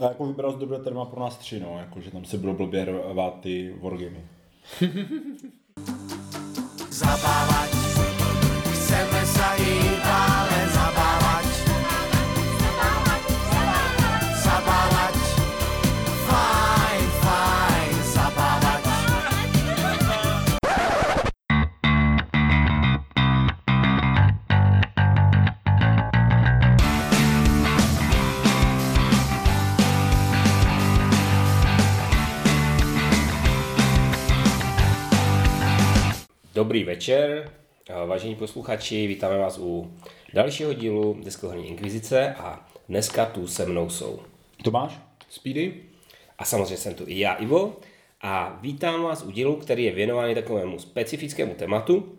A jako vybral z dobré téma pro nás tři, no, jako, že tam se budou blbě ty wargamy. Zabávať, Dobrý večer, vážení posluchači, vítáme vás u dalšího dílu Deskoherní inkvizice a dneska tu se mnou jsou Tomáš? Speedy? a samozřejmě jsem tu i já, Ivo, a vítám vás u dílu, který je věnovaný takovému specifickému tématu,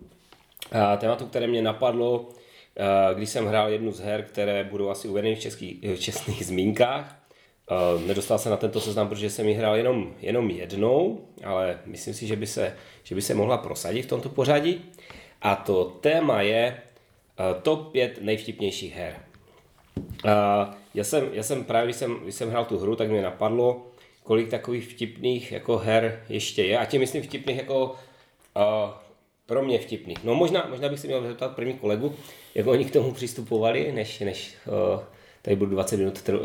a tématu, které mě napadlo, a, když jsem hrál jednu z her, které budou asi uvedeny v, český, v čestných zmínkách. A, Nedostal se na tento seznam, protože jsem ji hrál jenom, jenom jednou, ale myslím si, že by, se, že by se mohla prosadit v tomto pořadí. A to téma je a, top 5 nejvtipnějších her. Uh, já, jsem, já jsem právě, když jsem, když jsem hrál tu hru, tak mě napadlo, kolik takových vtipných jako her ještě je. A tím myslím vtipných jako pro mě vtipných. No možná, možná bych se měl zeptat první kolegu, jak oni k tomu přistupovali, než, než tady budu 20 minut tr, uh,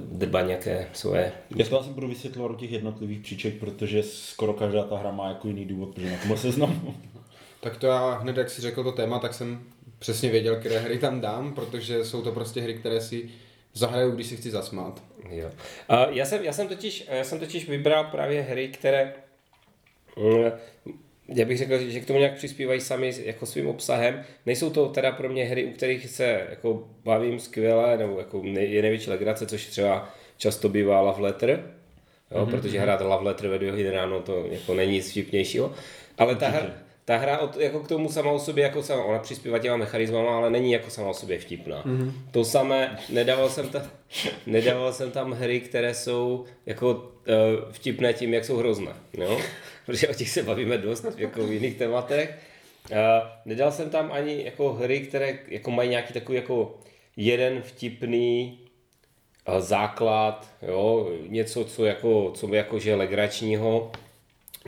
drbat nějaké svoje... Já to asi budu vysvětlovat o těch jednotlivých příček, protože skoro každá ta hra má jako jiný důvod, protože na tomhle seznamu. Tak to já hned, jak si řekl to téma, tak jsem přesně věděl, které hry tam dám, protože jsou to prostě hry, které si zahraju, když si chci zasmát. Jo. Uh, já, jsem, já, jsem totiž, já jsem totiž vybral právě hry, které mm, já bych řekl, že k tomu nějak přispívají sami jako svým obsahem. Nejsou to teda pro mě hry, u kterých se jako bavím skvěle, nebo jako je největší legrace, což třeba často bývá Love Letter, jo, mm-hmm. protože hrát Love Letter ve dvě hodiny ráno to jako není nic vtipnějšího. Ale ta, hra, ta hra od, jako k tomu sama o sobě, jako sama, ona přispívá těma mechanismama, ale není jako sama o sobě vtipná. Mm-hmm. To samé, nedával jsem, ta, nedával jsem tam hry, které jsou jako uh, vtipné tím, jak jsou hrozné. Jo? Protože o těch se bavíme dost jako v jiných tématech. Uh, nedal jsem tam ani jako hry, které jako mají nějaký takový jako jeden vtipný uh, základ, jo? něco, co jako, co jako že legračního.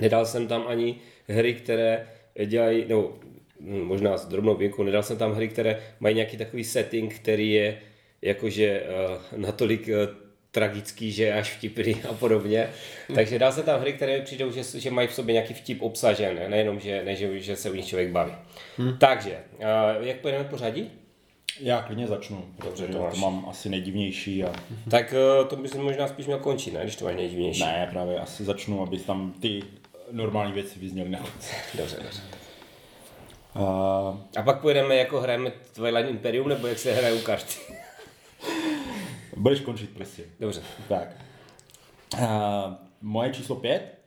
Nedal jsem tam ani hry, které dělají, no možná s drobnou výjimkou, nedal jsem tam hry, které mají nějaký takový setting, který je jakože uh, natolik uh, tragický, že až vtipný a podobně. Takže dal jsem tam hry, které přijdou, že, že mají v sobě nějaký vtip obsažen, nejenom, že, ne, že, že se u nich člověk baví. Hmm. Takže, uh, jak pojedeme pořadí? Já klidně začnu, protože to to mám asi nejdivnější a Tak uh, to bys možná spíš měl končit, ne? Když to máš nejdivnější. ne, právě asi začnu, aby tam ty normální věci vyzněly na konci. Dobře, dobře. Uh, A pak pojedeme jako hrajeme Twilight Imperium, nebo jak se hrajou karty? Budeš končit prostě. Dobře. Tak. Uh, moje číslo pět.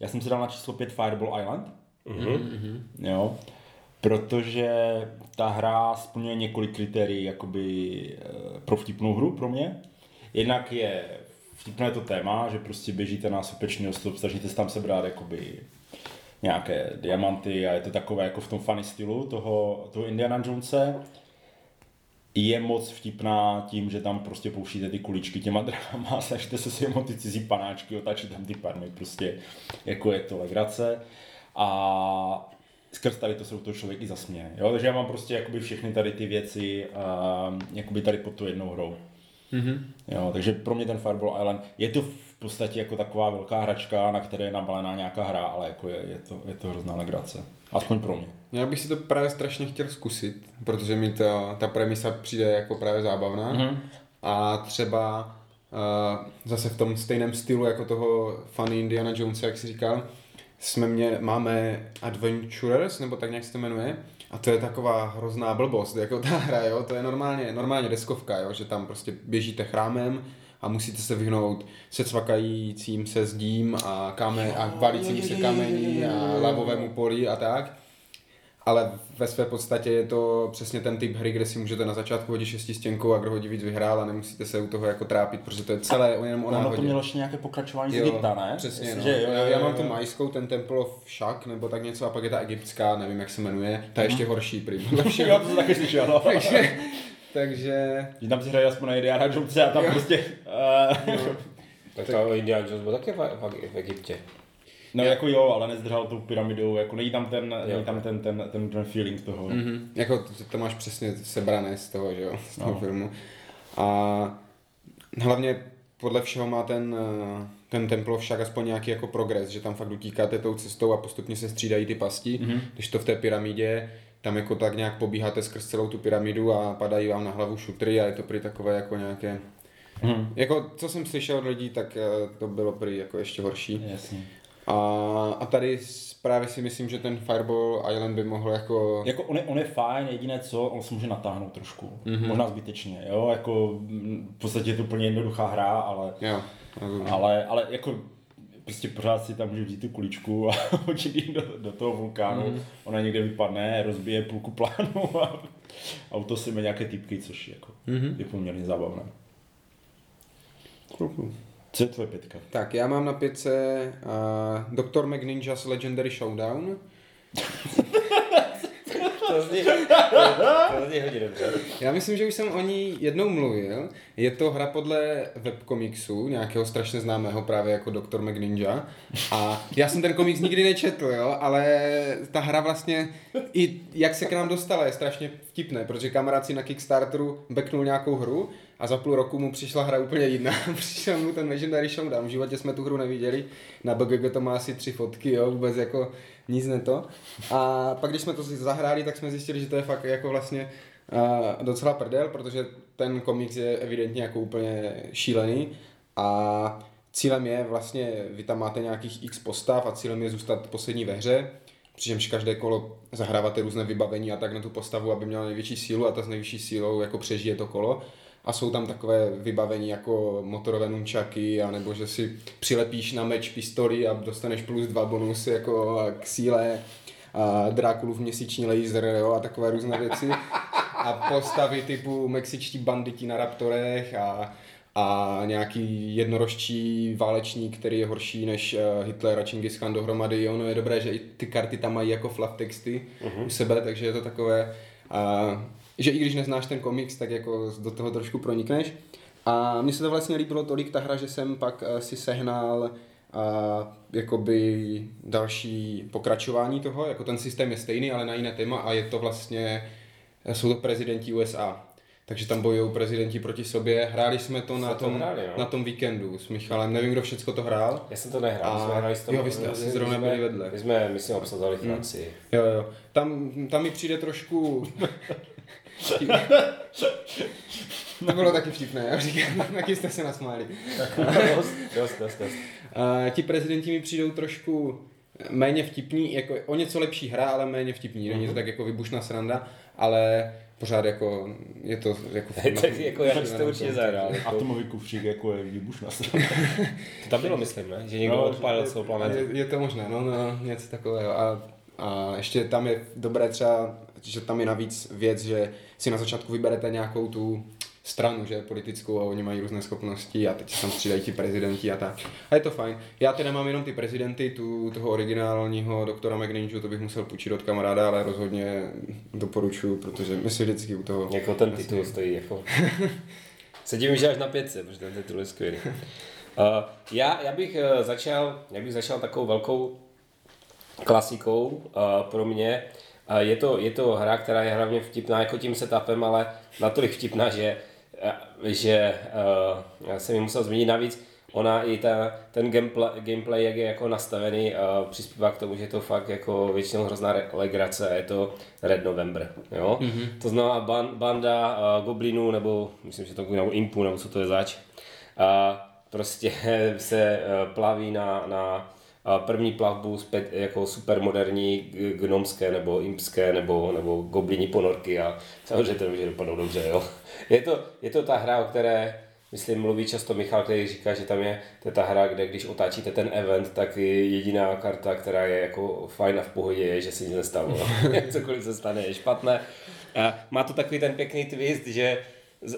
Já jsem si dal na číslo pět Fireball Island. Mhm. Jo. Protože ta hra splňuje několik kritérií jakoby eh, pro vtipnou hru pro mě. Jednak je vtipné to téma, že prostě běžíte na sopečný ostrov, snažíte se tam sebrat jakoby nějaké diamanty a je to takové jako v tom funny stylu toho, toho Indiana Jonese. Je moc vtipná tím, že tam prostě pouštíte ty kuličky těma dravama a snažíte se si jemu ty cizí panáčky, otáčet tam ty parmy, prostě jako je to legrace. A skrz tady to se u toho člověk i zasměje. Jo? Takže já mám prostě jakoby všechny tady ty věci uh, jakoby tady pod tu jednou hrou. Mm-hmm. Jo, takže pro mě ten Fireball Island je to v podstatě jako taková velká hračka, na které je nabalená nějaká hra, ale jako je, je, to, je to hrozná legrace. Aspoň pro mě. Já bych si to právě strašně chtěl zkusit, protože mi ta, ta premisa přijde jako právě zábavná. Mm-hmm. A třeba uh, zase v tom stejném stylu jako toho funny Indiana Jonesa, jak si říkal, jsme mě, máme Adventurers, nebo tak nějak se to jmenuje, a to je taková hrozná blbost, jako ta hra, jo, to je normálně, normálně deskovka, jo, že tam prostě běžíte chrámem a musíte se vyhnout se cvakajícím se zdím a, kame, a valícím se kamení a lavovému poli a tak. Ale ve své podstatě je to přesně ten typ hry, kde si můžete na začátku hodit šestistěnkou a kdo hodí víc vyhrál a nemusíte se u toho jako trápit, protože to je celé jenom o Ono to mělo ještě nějaké pokračování z Jo, Egypta, ne? Přesně, no. Že, jo, jo, já, jo, já mám tu jo. majskou, ten Temple of Shak, nebo tak něco, a pak je ta egyptská, nevím, jak se jmenuje, ta je ještě horší prý. Jo, to jsem taky slyšel, no. takže, takže, Že tam si hraje aspoň na Indiana Jonese a tam prostě ale... Tak to Indiana Jones byl taky v, v, v Egyptě. No jako jo, ale nezdržel tou pyramidou, jako není tam ten, není tam ten, ten, ten, ten feeling toho. Mm-hmm. Jako to, to máš přesně sebrané z toho, že jo, z toho no. filmu. A hlavně podle všeho má ten, eh, ten templo však aspoň nějaký jako progres, že tam fakt utíkáte tou cestou a postupně se střídají ty pasti, mm-hmm. když to v té pyramidě tam jako tak nějak pobíháte skrz celou tu pyramidu a padají vám na hlavu šutry a je to prý takové jako nějaké Hmm. Jako, co jsem slyšel od lidí, tak eh, to bylo prý jako ještě horší. Jasně. A, a tady právě si myslím, že ten Fireball Island by mohl jako... Jako on je, on je fajn, jediné co, on se může natáhnout trošku. Mm-hmm. Možná zbytečně, jo, jako mm, v podstatě je to úplně jednoduchá hra, ale, Jo, ale, ale jako prostě pořád si tam může vzít tu kuličku a hodit do, do toho vulkánu, mm. ona někde vypadne, rozbije půlku plánu a auto si nějaké typky, což jako mm-hmm. je poměrně zábavné. Co je tvoje pětka? Tak, já mám na pětce uh, Dr. McNinja's Legendary Showdown. To zní, to zní hodně dobře. Já myslím, že už jsem o ní jednou mluvil. Je to hra podle webkomiksu, nějakého strašně známého právě jako Dr. McNinja. A já jsem ten komiks nikdy nečetl, jo, ale ta hra vlastně, i jak se k nám dostala, je strašně vtipné, protože kamarád si na Kickstarteru beknul nějakou hru a za půl roku mu přišla hra úplně jiná. Přišel mu ten Legendary Showdown. V životě jsme tu hru neviděli. Na BGG to má asi tři fotky, jo, vůbec jako nic ne to. A pak, když jsme to zahráli, tak jsme zjistili, že to je fakt jako vlastně docela prdel, protože ten komiks je evidentně jako úplně šílený a cílem je vlastně, vy tam máte nějakých x postav a cílem je zůstat poslední ve hře, přičemž každé kolo zahráváte různé vybavení a tak na tu postavu, aby měla největší sílu a ta s nejvyšší sílou jako přežije to kolo. A jsou tam takové vybavení jako motorové nunčaky, anebo že si přilepíš na meč pistoli a dostaneš plus dva bonusy jako k síle a Drákulův měsíční laser jo, a takové různé věci. A postavy typu mexičtí banditi na raptorech a, a nějaký jednorožčí válečník, který je horší než eh, Hitler a Chingis Khan dohromady. Ono je dobré, že i ty karty tam mají jako fluff texty uh-huh. u sebe, takže je to takové, a, že i když neznáš ten komiks, tak jako do toho trošku pronikneš. A mně se to vlastně líbilo tolik ta hra, že jsem pak eh, si sehnal a jakoby další pokračování toho, jako ten systém je stejný, ale na jiné téma a je to vlastně, jsou to prezidenti USA. Takže tam bojují prezidenti proti sobě. Hráli jsme to, na to tom, hráli, no. na tom víkendu s Michalem. Nevím, kdo všecko to hrál. Já jsem to nehrál, A- jsme hráli s tom, jo, vy jste asi my zrovna jsme- byli vedle. My jsme, myslím, obsazali Francii. Jo, jo. Tam, tam mi přijde trošku... to bylo taky vtipné, já říkám, taky jste se nasmáli. dost, dost, dost, dost. A ti prezidenti mi přijdou trošku méně vtipní, jako o něco lepší hra, ale méně vtipní. Není to tak jako vybušná sranda, ale pořád jako je to jako... tak jako já bych to určitě zahrál. Jako, Atomový kufřík jako je výbušná to tam bylo, myslím, ne? Že někdo No, odpálil celou planetu. Je, je to možné, no, no, něco takového. A, a ještě tam je dobré třeba, že tam je navíc věc, že si na začátku vyberete nějakou tu stranu, že politickou a oni mají různé schopnosti a teď se tam střídají ti prezidenti a tak. A je to fajn. Já teda mám jenom ty prezidenty, tu, toho originálního doktora McNinja, to bych musel půjčit od kamaráda, ale rozhodně doporučuju, protože my si vždycky u toho... Jako ten titul stojí jako... Se divím, že až na pětce, protože ten titul je skvělý. Uh, já, já, bych uh, začal, já bych začal takovou velkou klasikou uh, pro mě. Je, to, je to hra, která je hlavně vtipná jako tím setupem, ale natolik vtipná, že, uh, že uh, jsem ji musel zmínit navíc. Ona i ta, ten gameplay, gameplay, jak je jako nastavený, uh, přispívá k tomu, že je to fakt jako většinou hrozná legrace a je to Red November. Jo? Mm-hmm. To znamená ban, banda uh, goblinů, nebo myslím, že to nebo impu, nebo co to je zač. A prostě se uh, plaví na, na první plavbu spe, jako supermoderní gnomské nebo impské nebo, nebo goblini ponorky a samozřejmě to může dopadnout dobře. Jo? Je, to, je to ta hra, o které Myslím, mluví často Michal, který říká, že tam je, to je ta hra, kde když otáčíte ten event, tak je jediná karta, která je jako fajn a v pohodě, je, že se nic nestalo. Cokoliv se stane, je špatné. A má to takový ten pěkný twist, že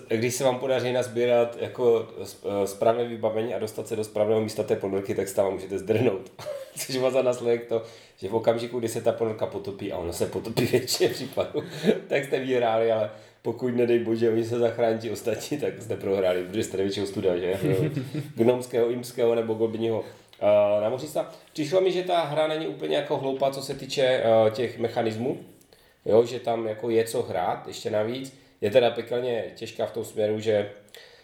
když se vám podaří nazbírat jako s- eh, správné vybavení a dostat se do správného místa té ponorky, tak se tam můžete zdrhnout. Což má za následek to, že v okamžiku, kdy se ta ponorka potopí, a ono se potopí většině případů, tak jste vyhráli, ale pokud nedej bože, oni se zachrání ti ostatní, tak jste prohráli, protože jste největšího studa, že? Gnomského, imského nebo goblního uh, námořnictva. Přišlo mi, že ta hra není úplně jako hloupá, co se týče těch mechanismů, jo, že tam jako je co hrát, ještě navíc. Je teda pekelně těžká v tom směru, že,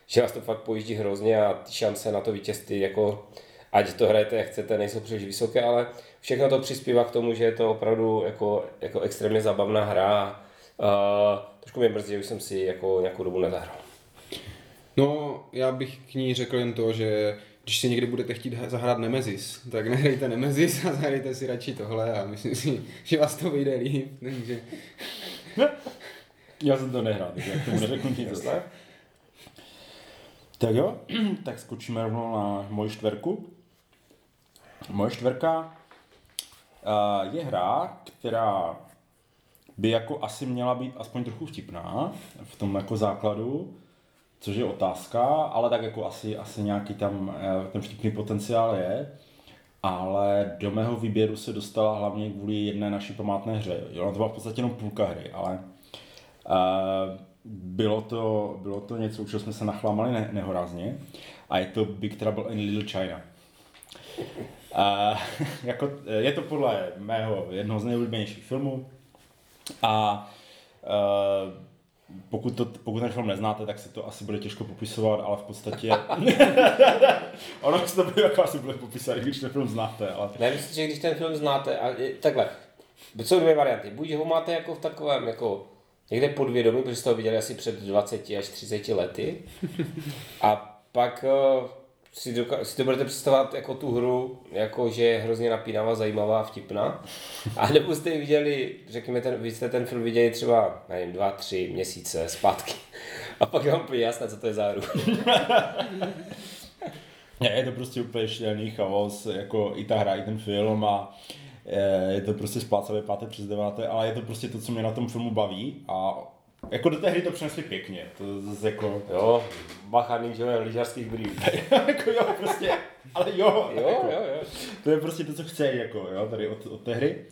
že vás to fakt pojíždí hrozně a ty šance na to vítězství, jako ať to hrajete jak chcete, nejsou příliš vysoké, ale všechno to přispívá k tomu, že je to opravdu jako, jako extrémně zábavná hra. Uh, trošku mě mrzí, že už jsem si jako nějakou dobu nezahrál. No, já bych k ní řekl jen to, že když si někdy budete chtít zahrát Nemesis, tak nehrajte Nemesis a zahrajte si radši tohle a myslím si, že vás to vyjde líp. Takže Já jsem to nehrál, takže já tomu neřeknu nic. Tak jo, tak skočíme rovnou na moji čtverku. Moje čtverka uh, je hra, která by jako asi měla být aspoň trochu vtipná v tom jako základu, což je otázka, ale tak jako asi, asi nějaký tam eh, ten vtipný potenciál je. Ale do mého výběru se dostala hlavně kvůli jedné naší památné hře. Jo, to byla v podstatě jenom půlka hry, ale bylo to, bylo to něco, u čeho jsme se nachlámali ne, nehorázně. A je to Big Trouble in Little China. Uh, jako, je to podle mého jednoho z nejoblíbenějších filmů. A uh, pokud, to, pokud ten film neznáte, tak se to asi bude těžko popisovat, ale v podstatě... ono se to bude jako asi bude popisovat, když ten film znáte, ale... Ne, myslím, že když ten film znáte, a takhle, jsou dvě varianty. Buď ho máte jako v takovém, jako někde podvědomí, protože jste ho viděli asi před 20 až 30 lety. A pak eh, si, doka- si to budete představovat jako tu hru, jako že je hrozně napínavá, zajímavá, vtipná. A nebo jste ji viděli, řekněme, ten, vy jste ten film viděli třeba, nevím, dva, tři měsíce zpátky. A pak je vám úplně jasné, co to je za hru. Je to prostě úplně šílený chaos, jako i ta hra, i ten film a eh, je to prostě splácavé páté přes deváté, ale je to prostě to, co mě na tom filmu baví a jako do té hry to přinesli pěkně, to zase jako, Jo, bacha ninja lyžařských brýlí. jako jo, prostě, ale jo, Jo, jako, jo, jo. to je prostě to, co chce, jako jo, tady od, od té hry.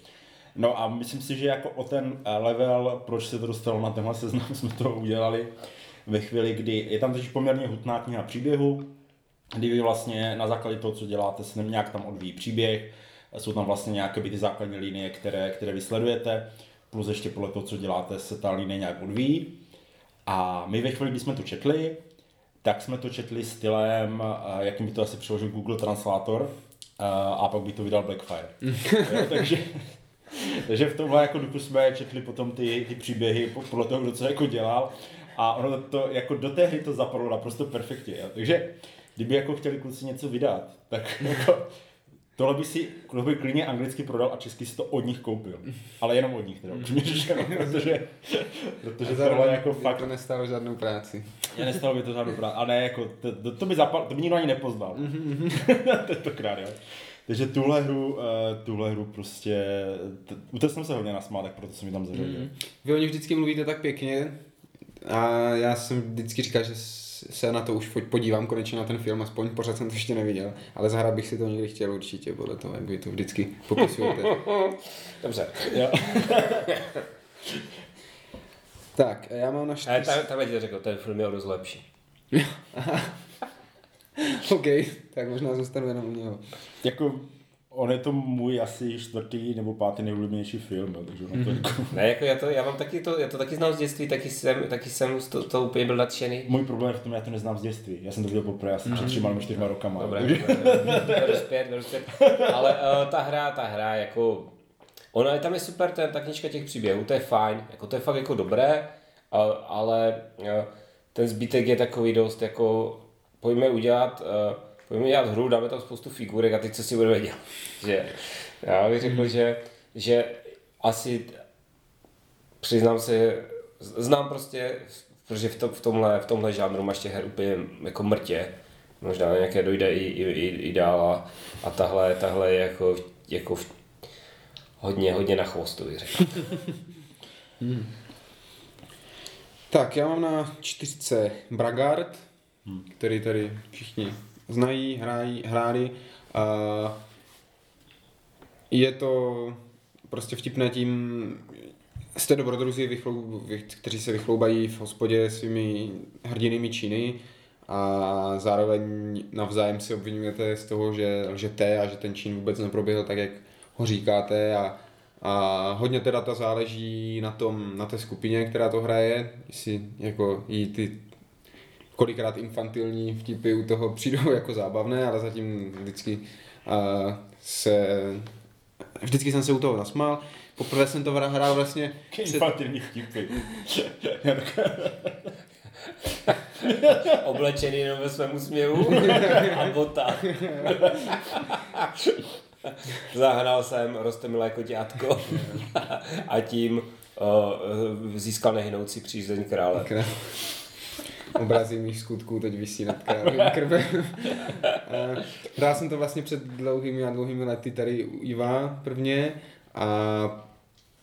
No a myslím si, že jako o ten eh, level, proč se to dostalo na tenhle seznam, jsme to udělali ve chvíli, kdy je tam totiž poměrně hutná kniha příběhu, kdy vy vlastně na základě toho, co děláte, se nějak tam odvíjí příběh, jsou tam vlastně nějaké by ty základní linie, které, které vysledujete, plus ještě podle toho, co děláte, se ta linie nějak odvíjí. A my ve chvíli, kdy jsme to četli, tak jsme to četli stylem, jakým by to asi přeložil Google Translator, a pak by to vydal Blackfire. jo, takže, takže v tomhle jako duchu jsme četli potom ty, ty příběhy po- podle toho, kdo co jako dělal a ono to jako do té hry to zapadlo naprosto perfektně. Jo. Takže kdyby jako chtěli kluci něco vydat, tak jako tohle by si by klidně anglicky prodal a česky si to od nich koupil. Ale jenom od nich teda, upřímně řečeno, protože, protože tohle jako by fakt to nestálo žádnou práci. já nestalo by to žádnou práci. A ne, jako, to, to, to by zapal, to by nikdo ani nepoznal. Tentokrát, jo. Takže tuhle hru, uh, tuhle hru prostě, t- u té jsem se hodně nasmál, tak proto jsem ji tam zařadil. Mm. Vy o ní vždycky mluvíte tak pěkně a já jsem vždycky říkal, že s- se na to už podívám konečně na ten film, aspoň pořád jsem to ještě neviděl, ale zahrát bych si to někdy chtěl určitě podle toho, jak vy to vždycky popisujete. Dobře. Jo. tak, já mám na Ale čtyř... tam, tam ti řekl, ten film je o dost lepší. OK, tak možná zůstanu jenom u něho. Jako, on je to můj asi čtvrtý nebo pátý nejoblíbenější film, jo, takže ono to Mhm. jako, Ne, jako já to, já mám taky to, já to taky znám z dětství, taky jsem, taky jsem to, to úplně byl nadšený. můj problém je v tom, já to neznám z dětství. Já jsem to viděl poprvé, já jsem před třema nebo čtyřma rokama. Dobré, takže- beru zpět, beru zpět. Ale uh, ta hra, ta hra, jako, ona je tam je super, ten, ta knižka těch příběhů, to je fajn, jako to je fakt jako dobré, a, ale uh, ten zbytek je takový dost, jako, pojďme udělat, uh, pojďme udělat hru, dáme tam spoustu figurek a teď co si budeme dělat. Že, já bych řekl, že, že asi přiznám se, znám prostě, protože v, to, v, tomhle, v tomhle žánru máš těch her úplně jako mrtě. Možná nějaké dojde i, i, i, i dál a, a tahle, tahle je jako, jako v, hodně, hodně na chvostu, bych řekl. Tak, já mám na čtyřce Bragard, hmm. který tady všichni znají, hrají, hráli. A je to prostě vtipné tím, jste dobrodruzi, vychlou, vy- kteří se vychloubají v hospodě svými hrdinými činy a zároveň navzájem si obvinujete z toho, že lžete a že ten čin vůbec neproběhl tak, jak ho říkáte a, a hodně teda to záleží na tom, na té skupině, která to hraje, jestli jako jí ty kolikrát infantilní vtipy u toho přijdou jako zábavné, ale zatím vždycky uh, se vždycky jsem se u toho nasmál. Poprvé jsem to hrál vlastně před, Infantilní vtipy. Oblečený jenom ve svém úsměvu a bota. Zahrál jsem Rostomilé koťátko a tím uh, získal nehynoucí přízeň krále. Krá- Obrazy mých skutků teď visí nad krávým krvem. A Hrál jsem to vlastně před dlouhými a dlouhými lety tady u Iva prvně a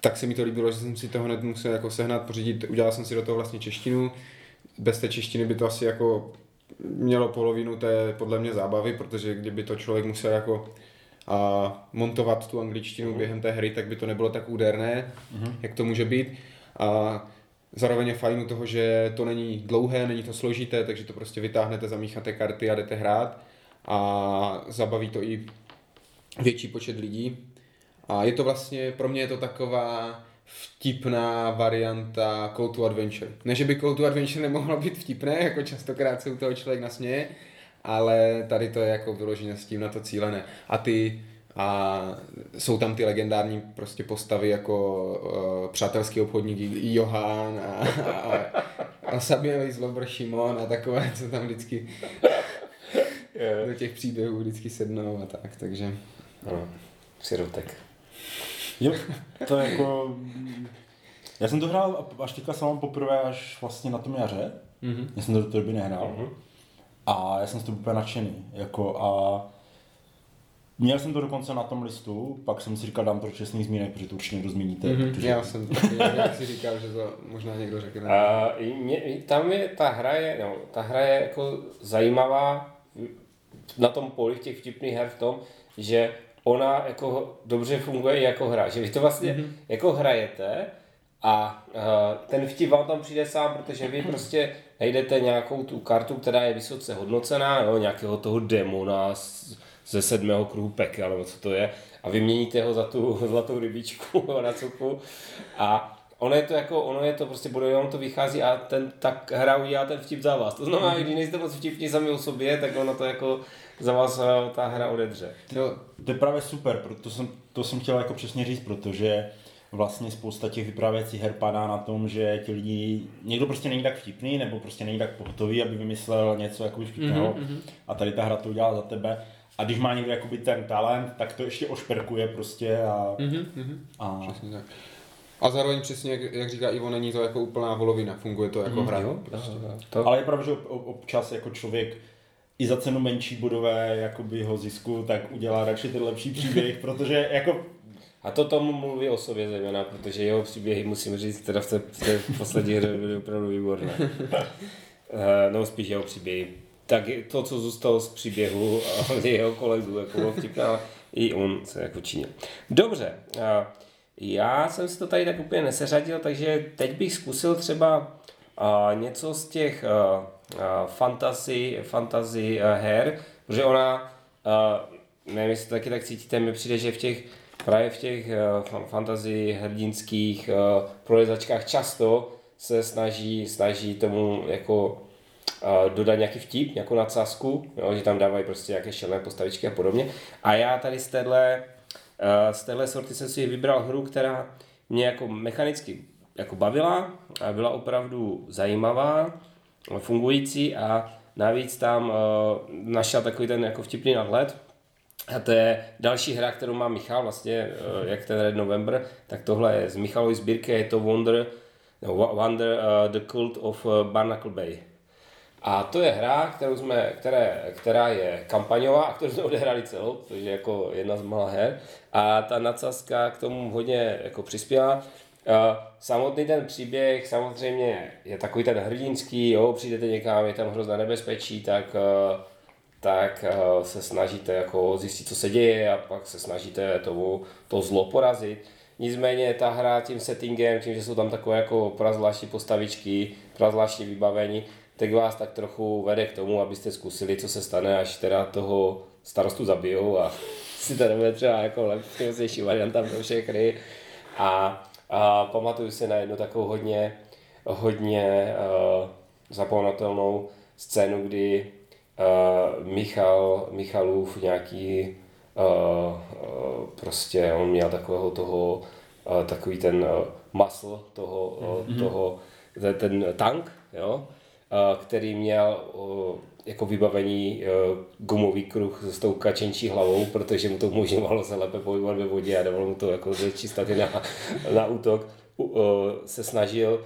tak se mi to líbilo, že jsem si to hned musel jako sehnat, pořídit, udělal jsem si do toho vlastně češtinu. Bez té češtiny by to asi jako mělo polovinu té podle mě zábavy, protože kdyby to člověk musel jako a montovat tu angličtinu během té hry, tak by to nebylo tak úderné, jak to může být. A zároveň je fajn u toho, že to není dlouhé, není to složité, takže to prostě vytáhnete, zamícháte karty a jdete hrát a zabaví to i větší počet lidí. A je to vlastně, pro mě je to taková vtipná varianta Call to Adventure. Ne, že by Call to Adventure nemohlo být vtipné, jako častokrát se u toho člověk nasměje, ale tady to je jako vyloženě s tím na to cílené. A ty a jsou tam ty legendární prostě postavy jako uh, přátelský obchodník Johan a, a, a Samuel Zlobr Šimon a takové, co tam vždycky do těch příběhů vždycky sednou a tak, takže No, sirotek. Jo, to je jako... Já jsem to hrál až teďka jsem poprvé až vlastně na tom jaře. Mm-hmm. Já jsem to do té doby nehrál. Mm-hmm. A já jsem z toho úplně nadšený. Jako a Měl jsem to dokonce na tom listu, pak jsem si říkal, dám to čestný zmínek, protože to určitě někdo zmíníte. mm-hmm. Protože... já jsem taky, jak si říkal, že to možná někdo řekne. A mě, tam je, ta hra je, no, ta hra je jako zajímavá na tom poli těch vtipných her v tom, že ona jako dobře funguje i jako hra. Že vy to vlastně mm-hmm. jako hrajete a uh, ten vtip vám tam přijde sám, protože vy prostě najdete nějakou tu kartu, která je vysoce hodnocená, jo, nějakého toho demona ze sedmého kruhu pekel, nebo co to je, a vyměníte ho za tu zlatou rybičku na cuku a ono je to jako, ono je to prostě, bude vám to vychází a ten, tak hra udělá ten vtip za vás. To znamená, když nejste moc vtipní sami o sobě, tak ono to jako za vás eh, ta hra odedře. Jo, To je právě super, proto jsem, to jsem chtěl jako přesně říct, protože vlastně spousta těch vyprávěcích her padá na tom, že ti lidi, někdo prostě není tak vtipný, nebo prostě není tak pohotový, aby vymyslel něco jako vtipného mm-hmm. a tady ta hra to udělá za tebe. A když má někdo jakoby ten talent, tak to ještě ošperkuje prostě a, mm-hmm. a přesně tak. A zároveň přesně, jak, jak říká Ivo, není to jako úplná volovina, funguje to jako hra. Prostě. To, Ale je pravda, že ob- ob- občas jako člověk i za cenu menší bodové jakoby ho zisku, tak udělá radši ten lepší příběh, protože jako A to tomu mluví o sobě zejména, protože jeho příběhy, musím říct, teda v té, v té poslední hře byly opravdu výborné. Eh, no spíš jeho příběhy. Tak to, co zůstalo z příběhu jeho kolegů, jako bylo vtipné, ale i on se jako činil. Dobře, já jsem si to tady tak úplně neseřadil, takže teď bych zkusil třeba něco z těch fantasy, fantasy her, protože ona, nevím, jestli to taky tak cítíte, mi přijde, že v těch právě v těch fantasy hrdinských prolezačkách často se snaží, snaží tomu jako dodat nějaký vtip, nějakou nadsázku, jo, že tam dávají prostě nějaké šelné postavičky a podobně. A já tady z téhle, uh, z téhle sorty jsem si vybral hru, která mě jako mechanicky jako bavila a byla opravdu zajímavá, fungující a navíc tam uh, našel takový ten jako vtipný nadhled, a to je další hra, kterou má Michal, vlastně eh, jak ten Red November, tak tohle je z Michalovy sbírky, je to Wonder, no, Wonder uh, The Cult of Barnacle Bay. A to je hra, kterou jsme, které, která je kampaňová a kterou jsme odehráli celou, což je jako jedna z malá her. A ta nadsázka k tomu hodně jako přispěla. Samotný ten příběh samozřejmě je takový ten hrdinský, jo, přijdete někam, je tam hrozné nebezpečí, tak, uh, tak uh, se snažíte jako zjistit, co se děje a pak se snažíte tomu, to zlo porazit. Nicméně ta hra tím settingem, tím, že jsou tam takové jako prazvláštní postavičky, prazvláštní vybavení, tak vás tak trochu vede k tomu, abyste zkusili, co se stane, až teda toho starostu zabijou a si to nebude třeba jako lepší varianta pro všechny. A, a pamatuju si na jednu takovou hodně, hodně uh, zapomnatelnou scénu, kdy uh, Michal, Michalův nějaký uh, uh, prostě on měl takového toho, uh, takový ten uh, muscle toho, mm-hmm. toho ten, ten tank, jo, uh, který měl uh, jako vybavení uh, gumový kruh s tou kačenčí hlavou, protože mu to umožňovalo se lépe pohybovat ve vodě a dávalo mu to jako staty na, na útok. Se snažil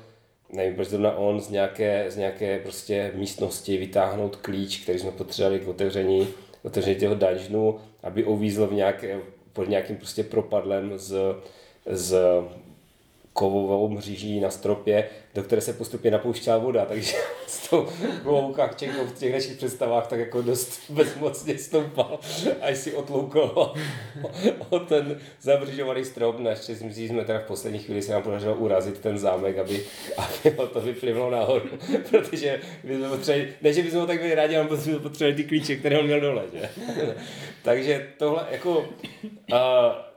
nevím, proč zrovna on z nějaké, z nějaké prostě místnosti vytáhnout klíč, který jsme potřebovali k otevření, otevření toho dungeonu, aby uvízl v nějaké, pod nějakým prostě propadlem z, z kovovou mříží na stropě, do které se postupně napouštěla voda, takže s tou kakčenkou v těch našich představách tak jako dost bezmocně stoupal, až si otloukal o ten zabržovaný strop. Naštěstí jsme teda v poslední chvíli se nám podařilo urazit ten zámek, aby, aby to vyplivlo nahoru, protože my jsme potřebovali, ne, že bychom ho tak byli rádi, ale jsme potřebovali ty klíče, které on měl dole, že? takže tohle jako uh,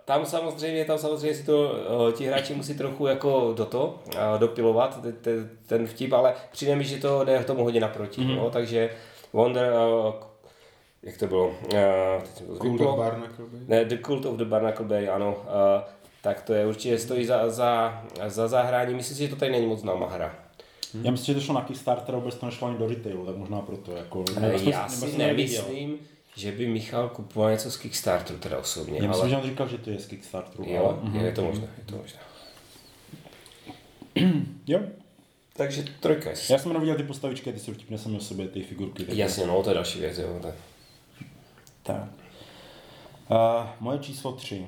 tam samozřejmě, tam samozřejmě si to uh, ti hráči musí trochu jako do to, uh, dopilovat te, te, ten vtip, ale přijde mi, že to jde tomu hodně naproti, mm-hmm. no, takže Wonder, uh, jak to bylo? Uh, teď jsem to Cult of Barnacle Bay. Ne, The Cult of the Barnacle Bay, ano. Uh, tak to je určitě stojí za, za, za zahrání. Myslím si, že to tady není moc známá hra. Já myslím, že to šlo na Kickstarter vůbec to nešlo ani do retailu, tak možná proto. Jako, nebo já nebo si neviděl. nemyslím, že by Michal kupoval něco z Kickstarteru teda osobně. Já myslím, ale... že on říkal, že to je z Kickstarteru. Jo, ale- je to možné, je to možné. jo. Takže trojka Já jsem jenom viděl ty postavičky, ty jsou vtipné sami o sobě, ty figurky. tak- Jasně, no, to je další věc, jo. Tak. Tak. Uh, moje číslo 3.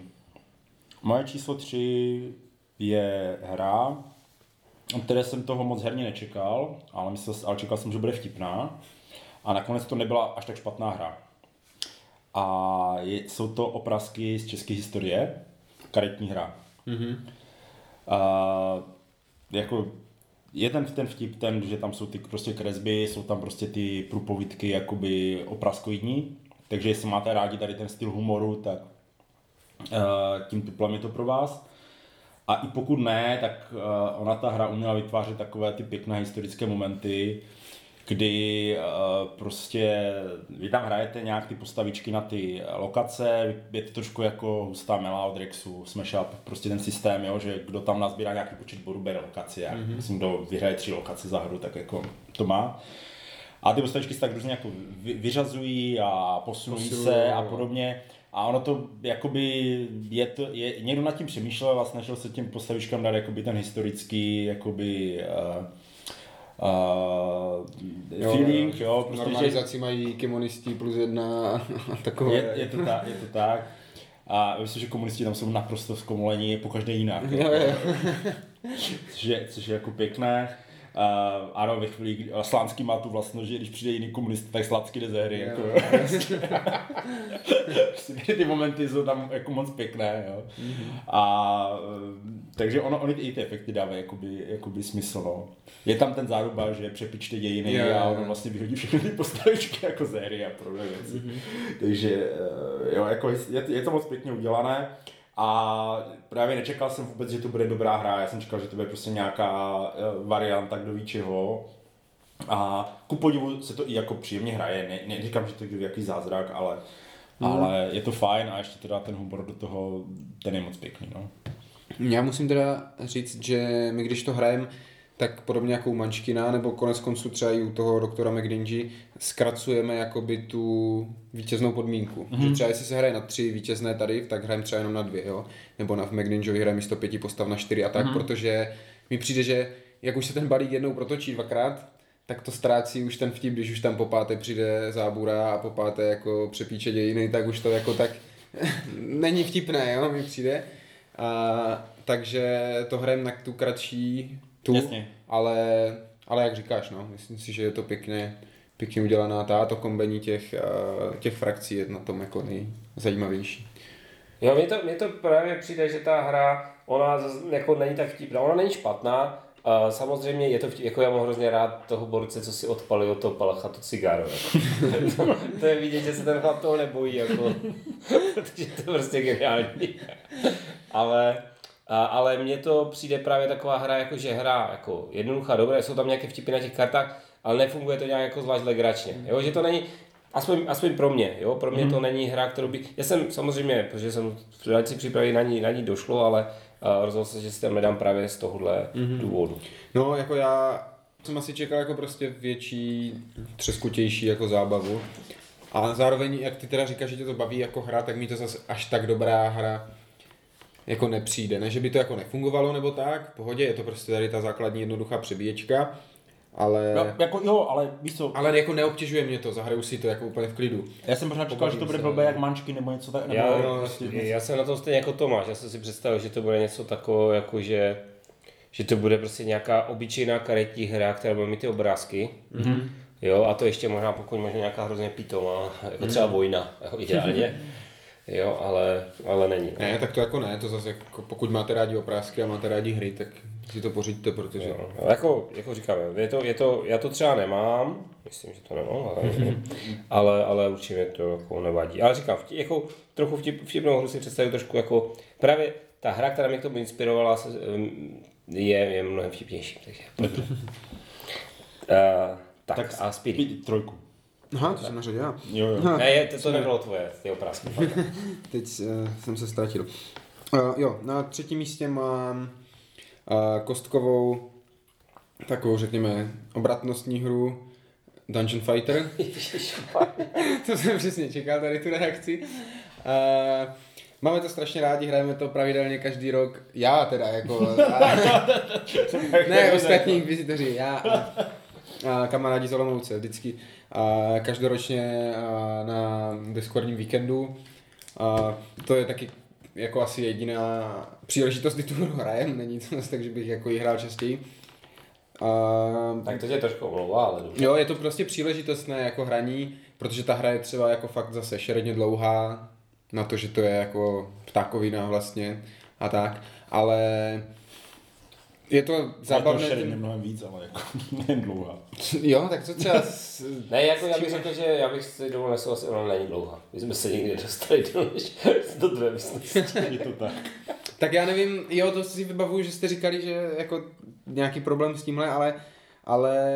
Moje číslo 3 je hra, o které jsem toho moc herně nečekal, ale, myslel, ale čekal jsem, že bude vtipná. A nakonec to nebyla až tak špatná hra. A je, jsou to oprázky z české historie, karetní hra. Mm-hmm. Uh, jako je ten, ten vtip ten, že tam jsou ty prostě kresby, jsou tam prostě ty průpovídky jakoby opraskoidní, takže jestli máte rádi tady ten styl humoru, tak uh, tím tuplem je to pro vás. A i pokud ne, tak uh, ona ta hra uměla vytvářet takové ty pěkné historické momenty, kdy uh, prostě vy tam hrajete nějak ty postavičky na ty lokace, je to trošku jako hustá mela od Rexu, Smash Up, prostě ten systém, jo, že kdo tam nazbírá nějaký počet bodů, bere lokaci, a mm-hmm. myslím, kdo vyhraje tři lokace za hru, tak jako to má. A ty postavičky se tak různě jako vy- vyřazují a posunují Posilují, se a podobně. A ono to jakoby je to, je, někdo nad tím přemýšlel a snažil se těm postavičkám dát jakoby ten historický jakoby uh, uh, feeling, jo, prostě, že, Normalizaci mají komunisti plus jedna a takové. je, je, to tak, je to tak. A myslím, že komunisti tam jsou naprosto zkomolení, po každé jinak. Jo, jo. což, je, což je jako pěkné. Uh, ano, ve chvíli, a Slánský má tu vlastnost, že když přijde jiný komunista, tak Slánský jde ze hry. Jako, Jo. Prostě ty momenty jsou tam jako moc pěkné. Jo. A eh, takže ono, oni i ty efekty dávají jakoby, jakoby smysl. No. Je tam ten záruba, že přepičte dějiny Jo, jo, a jo. ono vlastně vyhodí všechny ty postavičky jako ze hry a podobné věci. Takže eh, jo, jako je, je to moc pěkně udělané. A právě nečekal jsem vůbec, že to bude dobrá hra. Já jsem čekal, že to bude prostě nějaká eh, varianta, kdo ví čeho. A ku podivu se to i jako příjemně hraje. Ne, neříkám, že to je jaký zázrak, ale, mm. ale je to fajn a ještě teda ten humor do toho, ten je moc pěkný. No. Já musím teda říct, že my když to hrajeme, tak podobně jako u Mančkina, nebo konec konců třeba i u toho doktora McDingy, zkracujeme jakoby tu vítěznou podmínku. Mm-hmm. Že třeba jestli se hraje na tři vítězné tady, tak hrajeme třeba jenom na dvě, jo? Nebo na v McDingovi hraje místo pěti postav na čtyři a tak, mm-hmm. protože mi přijde, že jak už se ten balík jednou protočí dvakrát, tak to ztrácí už ten vtip, když už tam po páté přijde zábura a po páté jako přepíče dějiny, tak už to jako tak není vtipné, jo, mi přijde. A, takže to hrajem na tu kratší tu, Jasně. ale, ale jak říkáš, no, myslím si, že je to pěkně, pěkně udělaná ta, to kombení těch, eh, těch frakcí je na tom jako nejzajímavější. Jo, mně to, mně to právě přijde, že ta hra, ona jako není tak vtipná, ona není špatná, a samozřejmě je to vtip, jako já mám hrozně rád toho borce, co si odpalil to palacha, to cigáro. Jako. to, to, je vidět, že se ten chlap toho nebojí, jako, protože to je prostě geniální. ale, ale mně to přijde právě taková hra, jako že hra jako jednoduchá, dobré, jsou tam nějaké vtipy na těch kartách, ale nefunguje to nějak jako zvlášť legračně. Jo? Že to není, Aspoň, aspoň pro mě, jo, pro mě mm. to není hra, kterou by, já jsem samozřejmě, protože jsem v rámci přípravy na ní, na ní došlo, ale uh, rozhodl se, že si tam nedám právě z tohohle mm. důvodu. No, jako já jsem asi čekal jako prostě větší, třeskutější jako zábavu. A zároveň, jak ty teda říkáš, že tě to baví jako hra, tak mi to zase až tak dobrá hra jako nepřijde. Ne, že by to jako nefungovalo nebo tak, v pohodě, je to prostě tady ta základní jednoduchá přebíječka, ale... No, jako jo, ale víš co, Ale jako neobtěžuje mě to, zahraju si to jako úplně v klidu. já jsem pořád čekal, že to bude blbé jak mančky nebo něco tak, nebo Já, no, prostě já jsem na tom stejně jako Tomáš, já jsem si představil, že to bude něco takové, jako že, že to bude prostě nějaká obyčejná karetní hra, která bude mít ty obrázky. Mm-hmm. Jo, a to ještě možná pokud možná nějaká hrozně pitomá, jako třeba vojna, jako ideálně. Jo, ale, ale není. Ne, tak to jako ne, to zase jako, pokud máte rádi oprázky a máte rádi hry, tak si to pořiďte, protože... Jo, no, jako, jako říkám, je to, je to, já to třeba nemám, myslím, že to nemám, ale, ale, ale určitě mě to jako nevadí. Ale říkám, vtip, jako, trochu vtip, vtipnou hru si představuji trošku jako, právě ta hra, která mě k tomu inspirovala, se, je, je mnohem vtipnější. Takže, uh, tak, tak a Spirit. Pi- Trojku. Aha, to jsem na řadě já. Jo, jo. Ne, je, to, to nebylo tvoje, ty oprázky. Teď uh, jsem se ztratil. Uh, jo, na třetím místě mám uh, kostkovou takovou, řekněme, obratnostní hru Dungeon Fighter. to jsem přesně čekal tady tu reakci. Uh, máme to strašně rádi, hrajeme to pravidelně každý rok. Já teda, jako... ne, ostatní inkvizitoři, já a, a kamarádi z Olomouce, vždycky a každoročně na Discordním víkendu. To je taky jako asi jediná příležitost, kdy tu hru hrajem, není to zase tak, že bych jako ji hrál častěji. A, tak to tě trošku omlouvá, ale dobře. Jo, je to prostě příležitostné jako hraní, protože ta hra je třeba jako fakt zase šeredně dlouhá, na to, že to je jako ptákovina vlastně a tak, ale je to Zábavné zábavné. to tím- je mnohem víc, ale jako jen dlouhá. Jo, tak co třeba... S... Ne, jako já bych řekl, že já bych si dovolil nesouhlasit, ona není dlouhá. My jsme se nikdy dostali do, než do druhé místnosti. Je to tak. Tak já nevím, jo, to si vybavuju, že jste říkali, že jako nějaký problém s tímhle, ale ale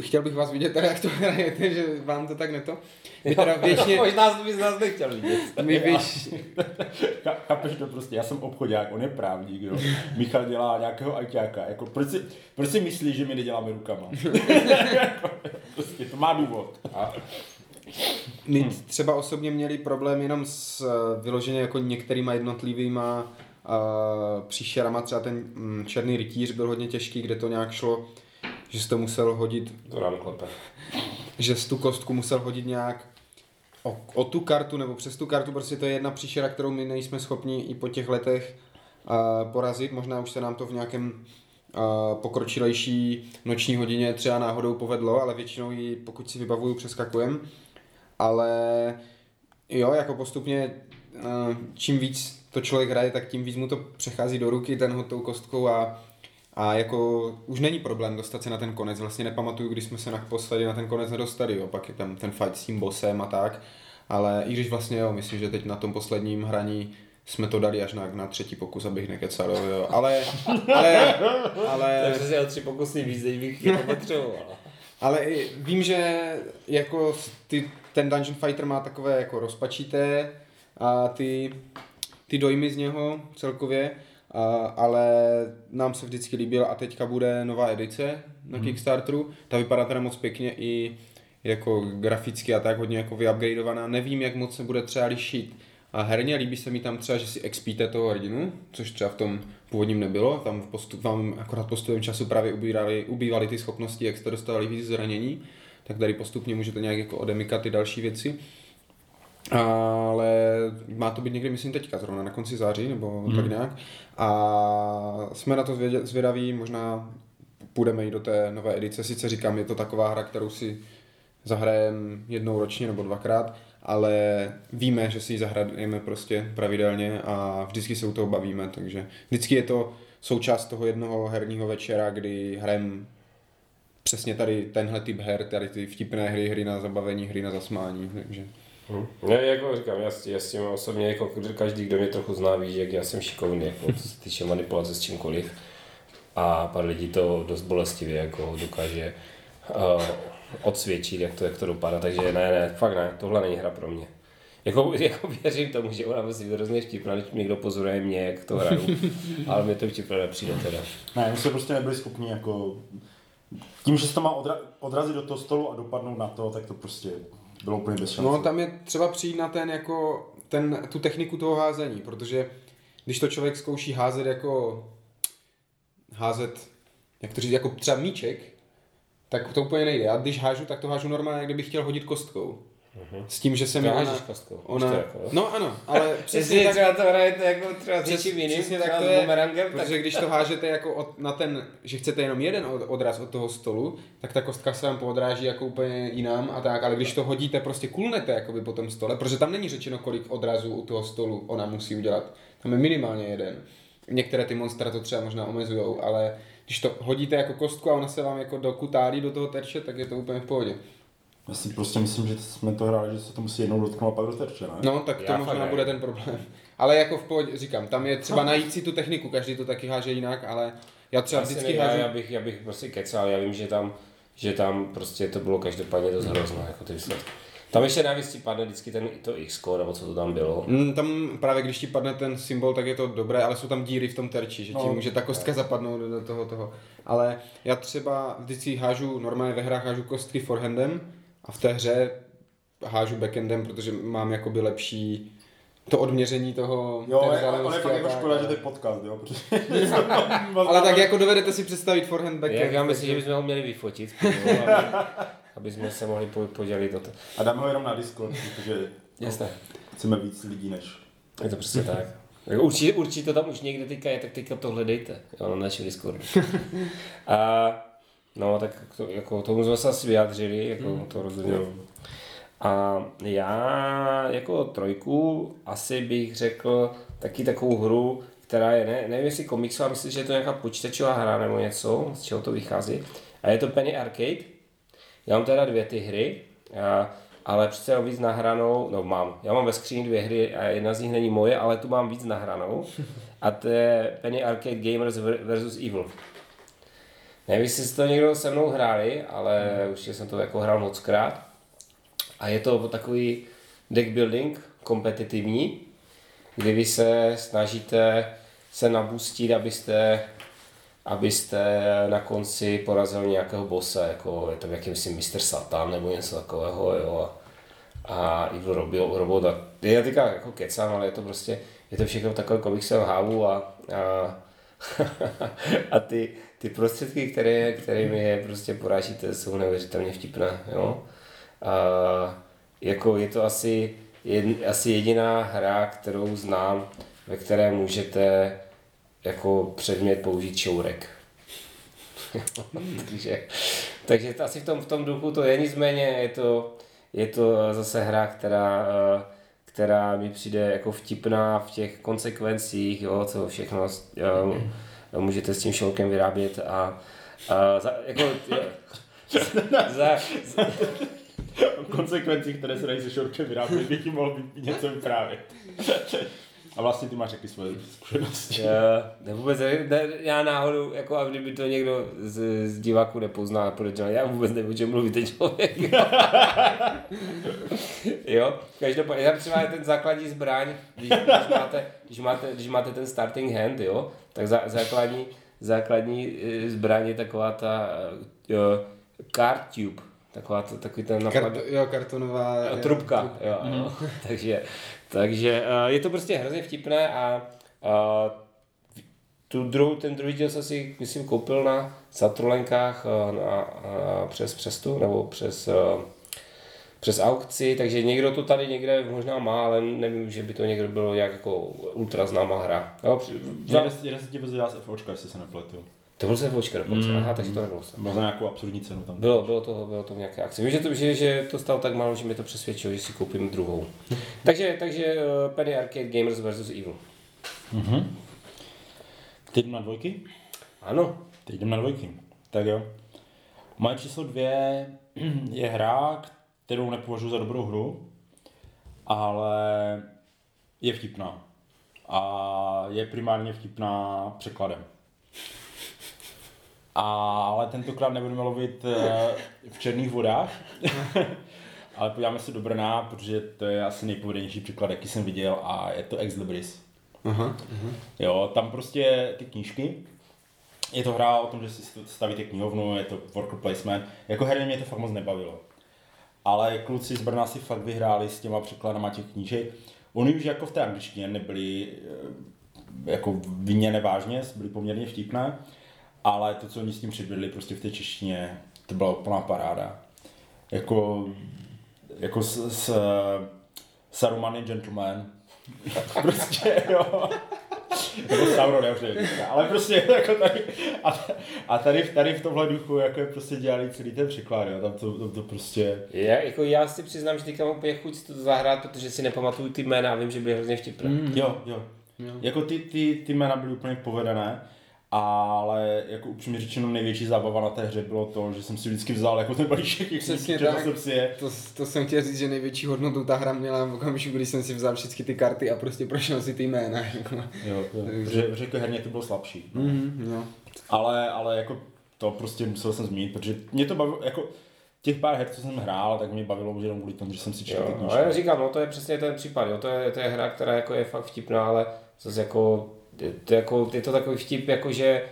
chtěl bych vás vidět teda, jak to hrajete, že vám to tak neto. My teda většině, Možná bys nás nechtěl vidět. my Cha- Chápeš to prostě, já jsem obchodák, on je právník, jo. Michal dělá nějakého ajťáka, jako proč si, proč si myslí, že my neděláme rukama? Jako, prostě to má důvod. A My třeba osobně měli problém jenom s vyloženě jako některýma jednotlivýma uh, příšerama, třeba ten mm, černý rytíř byl hodně těžký, kde to nějak šlo, že jsi to musel hodit, To že jsi tu kostku musel hodit nějak o, o tu kartu nebo přes tu kartu, prostě to je jedna příšera, kterou my nejsme schopni i po těch letech uh, porazit, možná už se nám to v nějakém uh, pokročilejší noční hodině třeba náhodou povedlo, ale většinou ji, pokud si vybavuju, přeskakujem. Ale jo, jako postupně uh, čím víc to člověk hraje, tak tím víc mu to přechází do ruky ten hod tou kostkou a, a jako už není problém dostat se na ten konec. Vlastně nepamatuju, když jsme se naposledy na ten konec nedostali, jo. pak je tam ten fight s tím bossem a tak. Ale i když vlastně jo, myslím, že teď na tom posledním hraní jsme to dali až na, na třetí pokus, abych nekecal, jo. Ale, ale, ale, Takže si o tři pokusy víc, než bych potřeboval. ale vím, že jako ty, ten Dungeon Fighter má takové jako rozpačité a ty, ty dojmy z něho celkově, a, ale nám se vždycky líbil a teďka bude nová edice na Kickstarteru. Ta vypadá teda moc pěkně i jako graficky a tak hodně jako vyupgradeovaná. Nevím, jak moc se bude třeba lišit a herně líbí se mi tam třeba, že si expíte toho hrdinu, což třeba v tom původním nebylo. Tam v postup, vám akorát postupem času právě ubírali, ubývaly ty schopnosti, jak jste dostávali víc zranění, tak tady postupně můžete nějak jako odemykat ty další věci. Ale má to být někdy, myslím, teďka, zrovna na konci září, nebo hmm. tak nějak. A jsme na to zvědaví, možná půjdeme i do té nové edice. Sice říkám, je to taková hra, kterou si zahrajeme jednou ročně nebo dvakrát, ale víme, že si ji zahrajeme prostě pravidelně a vždycky se u toho bavíme, takže vždycky je to součást toho jednoho herního večera, kdy hrajeme přesně tady tenhle typ her, tady ty vtipné hry, hry na zabavení, hry na zasmání, takže... Hm. Ne, jako říkám, já, já s tím osobně, jako každý, kdo mě trochu zná, ví, že jak já jsem šikovný, jako, co se týče manipulace s čímkoliv. A pár lidí to dost bolestivě jako dokáže uh, odsvědčit, jak to, jak to dopadá. Takže ne, ne, fakt ne, tohle není hra pro mě. Jako, jako věřím tomu, že ona musí být hrozně vtipná, když někdo pozoruje mě, jak to hraju, ale mě to vtipné nepřijde teda. Ne, my jsme prostě nebyli schopni jako... Tím, že se to má odra- odrazit do toho stolu a dopadnout na to, tak to prostě bylo úplně bez šance. No tam je třeba přijít na ten jako, ten, tu techniku toho házení, protože když to člověk zkouší házet jako, házet, jak to říct, jako třeba míček, tak to úplně nejde. Já když hážu, tak to hážu normálně, jak kdybych chtěl hodit kostkou. S tím, že se mi To ona, ona, jako, no ano, ale Přesně tak, třeba to hrajete jako třeba Přes, něčím jiným, přesně tak to je, bumerangem, tak protože když to hážete jako od, na ten, že chcete jenom jeden od, odraz od toho stolu, tak ta kostka se vám poodráží jako úplně jinam a tak, ale když to hodíte, prostě kulnete jakoby po tom stole, protože tam není řečeno, kolik odrazů u toho stolu ona musí udělat. Tam je minimálně jeden. Některé ty monstra to třeba možná omezujou, ale když to hodíte jako kostku a ona se vám jako dokutálí do toho terče, tak je to úplně v pohodě. Já si prostě myslím, že jsme to hráli, že se to musí jednou dotknout a pak do terče, ne? No, tak to Já možná ne. bude ten problém. Ale jako v pohodě, říkám, tam je třeba najít si tu techniku, každý to taky háže jinak, ale já třeba Asi vždycky ne, já, hážu... já, bych, já bych prostě kecal, já vím, že tam, že tam prostě to bylo každopádně dost hrozné, jako ty výsledky. Tam ještě navíc ti padne vždycky ten, to X, nebo co to tam bylo. Mm, tam právě když ti padne ten symbol, tak je to dobré, ale jsou tam díry v tom terči, že ti No. může ta kostka zapadnout do, do toho toho. Ale já třeba vždycky hážu, normálně ve hrách hážu kostky forehandem a v té hře hážu backendem, protože mám jakoby lepší to odměření toho Jo, ale, ale fakt jako tak, škoda, ale- že to je podcast, jo, protože... Ale tak jako dovedete si představit forehand backhand. Jak já myslím, že bychom ho měli vyfotit, aby, aby jsme se mohli po- podělit o to. A dáme ho jenom na Discord, protože Jasné, chceme víc lidí než... je to přesně tak. Jako Určitě, určitě to tam už někde teďka je, tak teďka to hledejte, jo, na našem Discordu. A, no, tak to, jako, tomu jsme se asi vyjádřili, jako to rozhodně. A já jako trojku asi bych řekl taky takovou hru, která je, ne, nevím jestli komiksová, myslím, že je to nějaká počítačová hra nebo něco, z čeho to vychází. A je to Penny Arcade. Já mám teda dvě ty hry, a, ale přece mám víc nahranou, no mám, já mám ve skříni dvě hry a jedna z nich není moje, ale tu mám víc nahranou. A to je Penny Arcade Gamers vs. Evil. Nevím, jestli jste to někdo se mnou hráli, ale určitě jsem to jako hrál mockrát. A je to takový deck building kompetitivní, kdy vy se snažíte se nabustit, abyste, abyste na konci porazil nějakého bossa, jako je to jakýmsi Mr. Satan nebo něco takového, jo. A Evil Robo- Robot, a já teďka jako kecám, ale je to prostě, je to všechno v takovém komiksovém hávu a, a, a ty, ty prostředky, které, kterými je prostě porážíte, jsou neuvěřitelně vtipné, jo. A jako je to asi, jed, asi jediná hra, kterou znám, ve které můžete jako předmět použít šourek. takže, takže to asi v tom, v tom duchu to je, nicméně je to, je to zase hra, která, která mi přijde jako vtipná v těch konsekvencích, jo, co všechno eh, můžete s tím šourkem vyrábět a, a za, jako, za, za, konsekvenci, které se dají se šorkem vyrábět, by ti mohl být něco vyprávět. A vlastně ty máš jaký svoje zkušenosti. Já, ne, vůbec ne, já náhodou, jako a kdyby to někdo z, z diváků nepoznal, podezřel, já vůbec nevím, o čem mluví ten člověk. jo, každopádně, já třeba ten základní zbraň, když, když, máte, když, máte, když máte ten starting hand, jo, tak za, základní, základní eh, zbraň je taková ta uh, card tube, taková ta, takový ten napad, Kart, jo, kartonová... a jo, trubka, jo, jo. takže, takže uh, je to prostě hrozně vtipné a uh, tu druhou, ten druhý díl jsem si, myslím, koupil na Satrolenkách na, uh, přes Přestu, nebo přes, přes aukci, takže někdo to tady někde možná má, ale nevím, že by to někdo bylo nějak jako ultra známá hra. Jo, Jeden, jeden se ti vyzvedá z FOčka, jestli se nepletu. to byl se počka dokonce, Mm. aha, takže to nebylo. Bylo za nějakou absurdní cenu tam. Bylo, bylo to, bylo to v nějaké akci. Vím, že to, že, že to stalo tak málo, že mi to přesvědčilo, že si koupím druhou. takže, takže uh, Penny Arcade Gamers vs. Evil. Mhm. Teď jdem na dvojky? Ano, Teď jdem na dvojky. Tak jo. Moje číslo dvě je hra, kterou nepovažuji za dobrou hru, ale je vtipná. A je primárně vtipná překladem. Ale tentokrát nebudeme lovit eh, v černých vodách, ale podíváme se do Brna, protože to je asi nejpovedenější překlad, jaký jsem viděl a je to Ex Libris. Aha. Jo, tam prostě ty knížky, je to hra o tom, že si stavíte knihovnu, je to worker placement, jako herně mě to fakt moc nebavilo. Ale kluci z Brna si fakt vyhráli s těma překladama těch knížek. Oni už jako v té angličtině nebyli eh, jako vině nevážně, byly poměrně vtipné, ale to, co oni s tím předvedli prostě v té češtině, to byla úplná paráda. Jako, jako s, s Saruman je gentleman. prostě, jo. Nebo Sauron, já už nevím, ale prostě jako tady, a, a tady, tady v tomhle duchu jako je prostě dělali celý ten překlad, jo. Tam to, tam to prostě, já, jako já si přiznám, že teďka mám úplně chuť si to zahrát, protože si nepamatuju ty jména a vím, že byly hrozně vtipné. Mm. jo, jo. Jako ty, ty, ty jména byly úplně povedené, ale jako upřímně řečeno největší zábava na té hře bylo to, že jsem si vždycky vzal jako ten balíček, jak jsem Přesně četl tak. jsem si je. To, to jsem chtěl říct, že největší hodnotu ta hra měla v okamžiku, když jsem si vzal všechny ty karty a prostě prošel si ty jména. Jako. Jo, jo. Protože že jako herně to bylo slabší. Mm, jo. Ale, ale jako to prostě musel jsem zmínit, protože mě to bavilo, jako těch pár her, co jsem hrál, tak mě bavilo už jenom kvůli tomu, že jsem si četl ty Jo, knížky. ale říkám, no to je přesně ten případ, jo. To, je, to je hra, která jako je fakt vtipná, ale zase jako, to, jako, je to takový vtip, jako že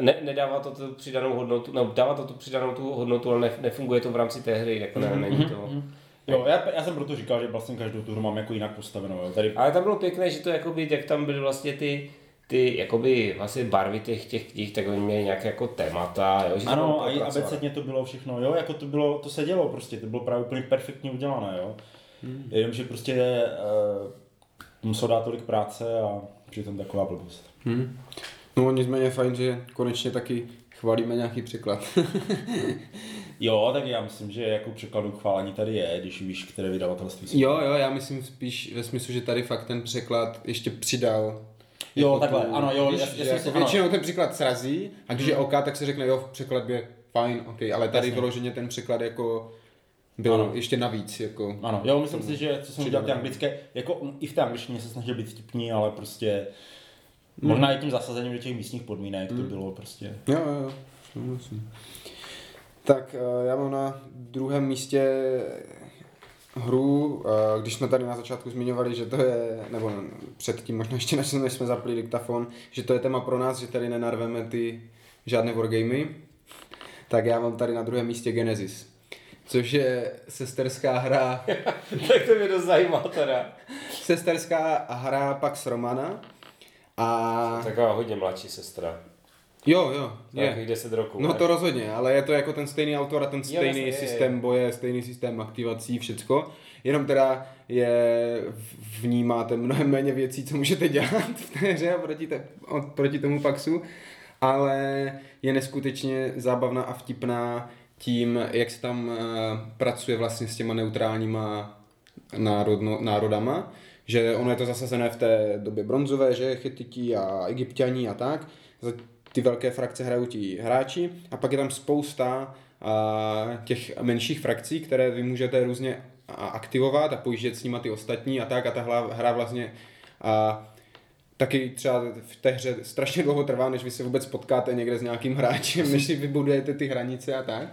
ne, nedává to tu přidanou hodnotu, no dává to tu přidanou tu hodnotu, ale ne, nefunguje to v rámci té hry, jako ne, není to. Jo, já, já jsem proto říkal, že vlastně každou tu hru mám jako jinak postavenou. Jo. Tady, Ale tam bylo pěkné, že to jakoby, jak tam byly vlastně ty, ty jakoby vlastně barvy těch, těch knih, tak oni měli nějaké jako témata, jo, že ano, a abecedně to bylo všechno, jo, jako to bylo, to se dělo prostě, to bylo právě úplně perfektně udělané, jo. Hmm. Jenomže prostě uh, musel dát tolik práce a přitom taková blbost. Hmm. No nicméně fajn, že konečně taky chválíme nějaký překlad. Jo, tak já myslím, že jako překladu chválení tady je, když víš, které vydavatelství jsou. jo, jo, já myslím spíš ve smyslu, že tady fakt ten překlad ještě přidal. Jo, jako takhle, ano, jo, já si jako ano. většinou ten překlad srazí a když je OK, tak se řekne, jo, překlad je fajn, OK, ale tady Jasně. vyloženě ten překlad jako byl Ano. ještě navíc, jako. Ano, jo, myslím si, že co jsem udělal ty anglické, jako i v té angličtině se snažil být vtipný, ale prostě možná i tím zasazením do těch místních podmínek to bylo prostě. Jo, jo, jo. Tak eh, já mám na druhém místě hru, eh, když jsme tady na začátku zmiňovali, že to je, nebo předtím možná ještě než jsme, zapli diktafon, že to je téma pro nás, že tady nenarveme ty žádné wargamey, tak já mám tady na druhém místě Genesis, což je sesterská hra, tak to mě dost zajímá teda. sesterská hra Pax Romana a Taková hodně mladší sestra. jo, jo, je. Nějakých 10 roků. No ne? to rozhodně, ale je to jako ten stejný autor a ten stejný jasně, je, systém je. boje, stejný systém aktivací, všecko. Jenom teda je, v- v ní máte mnohem méně věcí, co můžete dělat v té hře proti, te, proti tomu Paxu, ale je neskutečně zábavná a vtipná tím, jak se tam uh, pracuje vlastně s těma neutrálníma národno, národama, že ono je to zasazené v té době bronzové, že chytití a egyptiani a tak. Ty velké frakce hrajou ti hráči a pak je tam spousta a, těch menších frakcí, které vy můžete různě aktivovat a pojíždět s nima ty ostatní a tak a ta hra, hra vlastně a, taky třeba v té hře strašně dlouho trvá, než vy se vůbec potkáte někde s nějakým hráčem, než si vybudujete ty hranice a tak.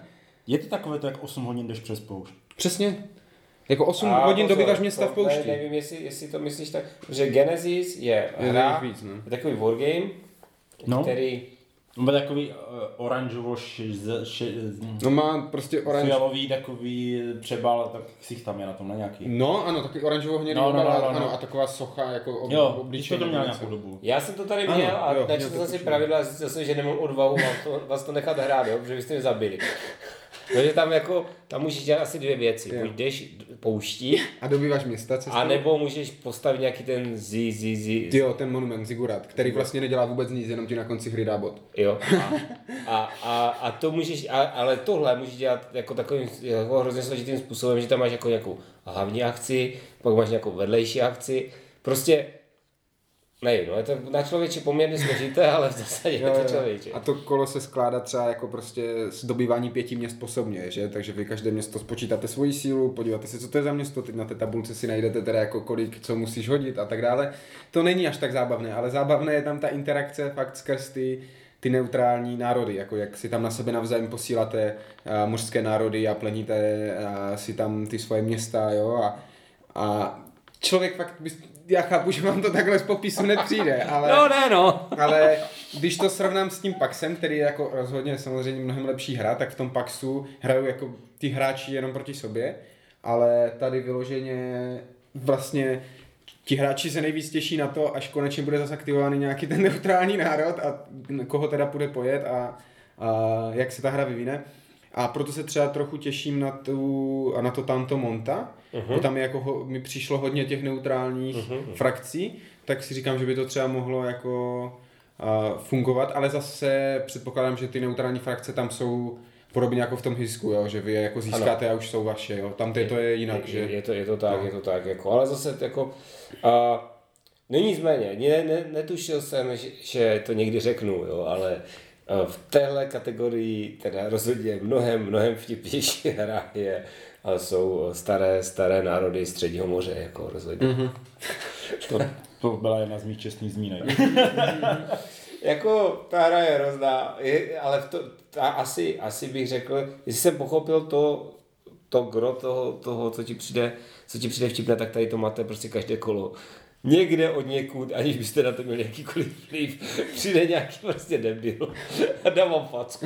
Je to takové to, jak 8 hodin jdeš přes poušť. Přesně. Jako 8 A hodin pozor, dobýváš města v poušti. Ne, nevím, jestli, jestli to myslíš tak, že Genesis je Je hra, víc, no. je takový wargame, No. který Byl takový uh, oranžovo še, še, No má prostě oranž... fialový takový přebal, tak ksich tam je na tom na nějaký. No, ano, taky oranžovo hnědý No, no, no, no, ano, no. a taková socha jako ob, Jo, když obličej. to, to měl nějakou dobu. Já jsem to tady Ano, měl a jo, načetl jsem si pravidla a zjistil jsem, že nemám odvahu to, vás to nechat hrát, jo, protože vy jste mě zabili. Takže tam jako, tam můžeš dělat asi dvě věci. Jo. Buď jdeš pouští, A dobýváš města cestou? a nebo můžeš postavit nějaký ten zi, zi, zi, Jo, ten monument Zigurat, který vlastně nedělá vůbec nic, jenom ti na konci hry dá bod. Jo. A, a, a, a to můžeš, a, ale tohle můžeš dělat jako takovým jako hrozně složitým způsobem, že tam máš jako nějakou hlavní akci, pak máš nějakou vedlejší akci. Prostě, nevím, no, je to na člověče poměrně složité, ale v zásadě je to člověče. A to kolo se skládá třeba jako prostě z dobývání pěti měst po sobě, že? Takže vy každé město spočítáte svoji sílu, podíváte se, co to je za město, teď na té tabulce si najdete teda jako kolik, co musíš hodit a tak dále. To není až tak zábavné, ale zábavné je tam ta interakce fakt skrz ty, ty neutrální národy, jako jak si tam na sebe navzájem posíláte uh, mořské národy a pleníte uh, si tam ty svoje města, jo, a, a člověk fakt, bys- já chápu, že vám to takhle z popisu nepřijde, ale... No ne no. Ale když to srovnám s tím Paxem, který je jako rozhodně samozřejmě mnohem lepší hra, tak v tom Paxu hrajou jako ty hráči jenom proti sobě, ale tady vyloženě vlastně ti hráči se nejvíc těší na to, až konečně bude zase aktivovaný nějaký ten neutrální národ a koho teda půjde pojet a, a jak se ta hra vyvine. A proto se třeba trochu těším na, tu, na to Tanto Monta, uh-huh. tam je jako, ho, mi přišlo hodně těch neutrálních uh-huh. frakcí, tak si říkám, že by to třeba mohlo jako uh, fungovat, ale zase předpokládám, že ty neutrální frakce tam jsou podobně jako v tom Hisku, jo, že vy je jako získáte a už jsou vaše, jo. Tam to je jinak, že... Je, je, to, je to tak, No. je to tak, jako, ale zase jako, a, no nicméně, ne, ne, netušil jsem, že, že to někdy řeknu, jo, ale v téhle kategorii teda rozhodně mnohem, mnohem vtipnější hra je, a jsou staré, staré národy středního moře, jako rozhodně. Mm-hmm. To, to byla jedna z mých čestných zmínek. Jako ta hra je hrozná, je, ale v to, ta, asi, asi bych řekl, jestli jsem pochopil to, to gro toho, toho co, ti přijde, co ti přijde vtipné, tak tady to máte prostě každé kolo. Někde od někud, aniž byste na to měli jakýkoliv vliv, přijde nějaký prostě debil a dá vám facku.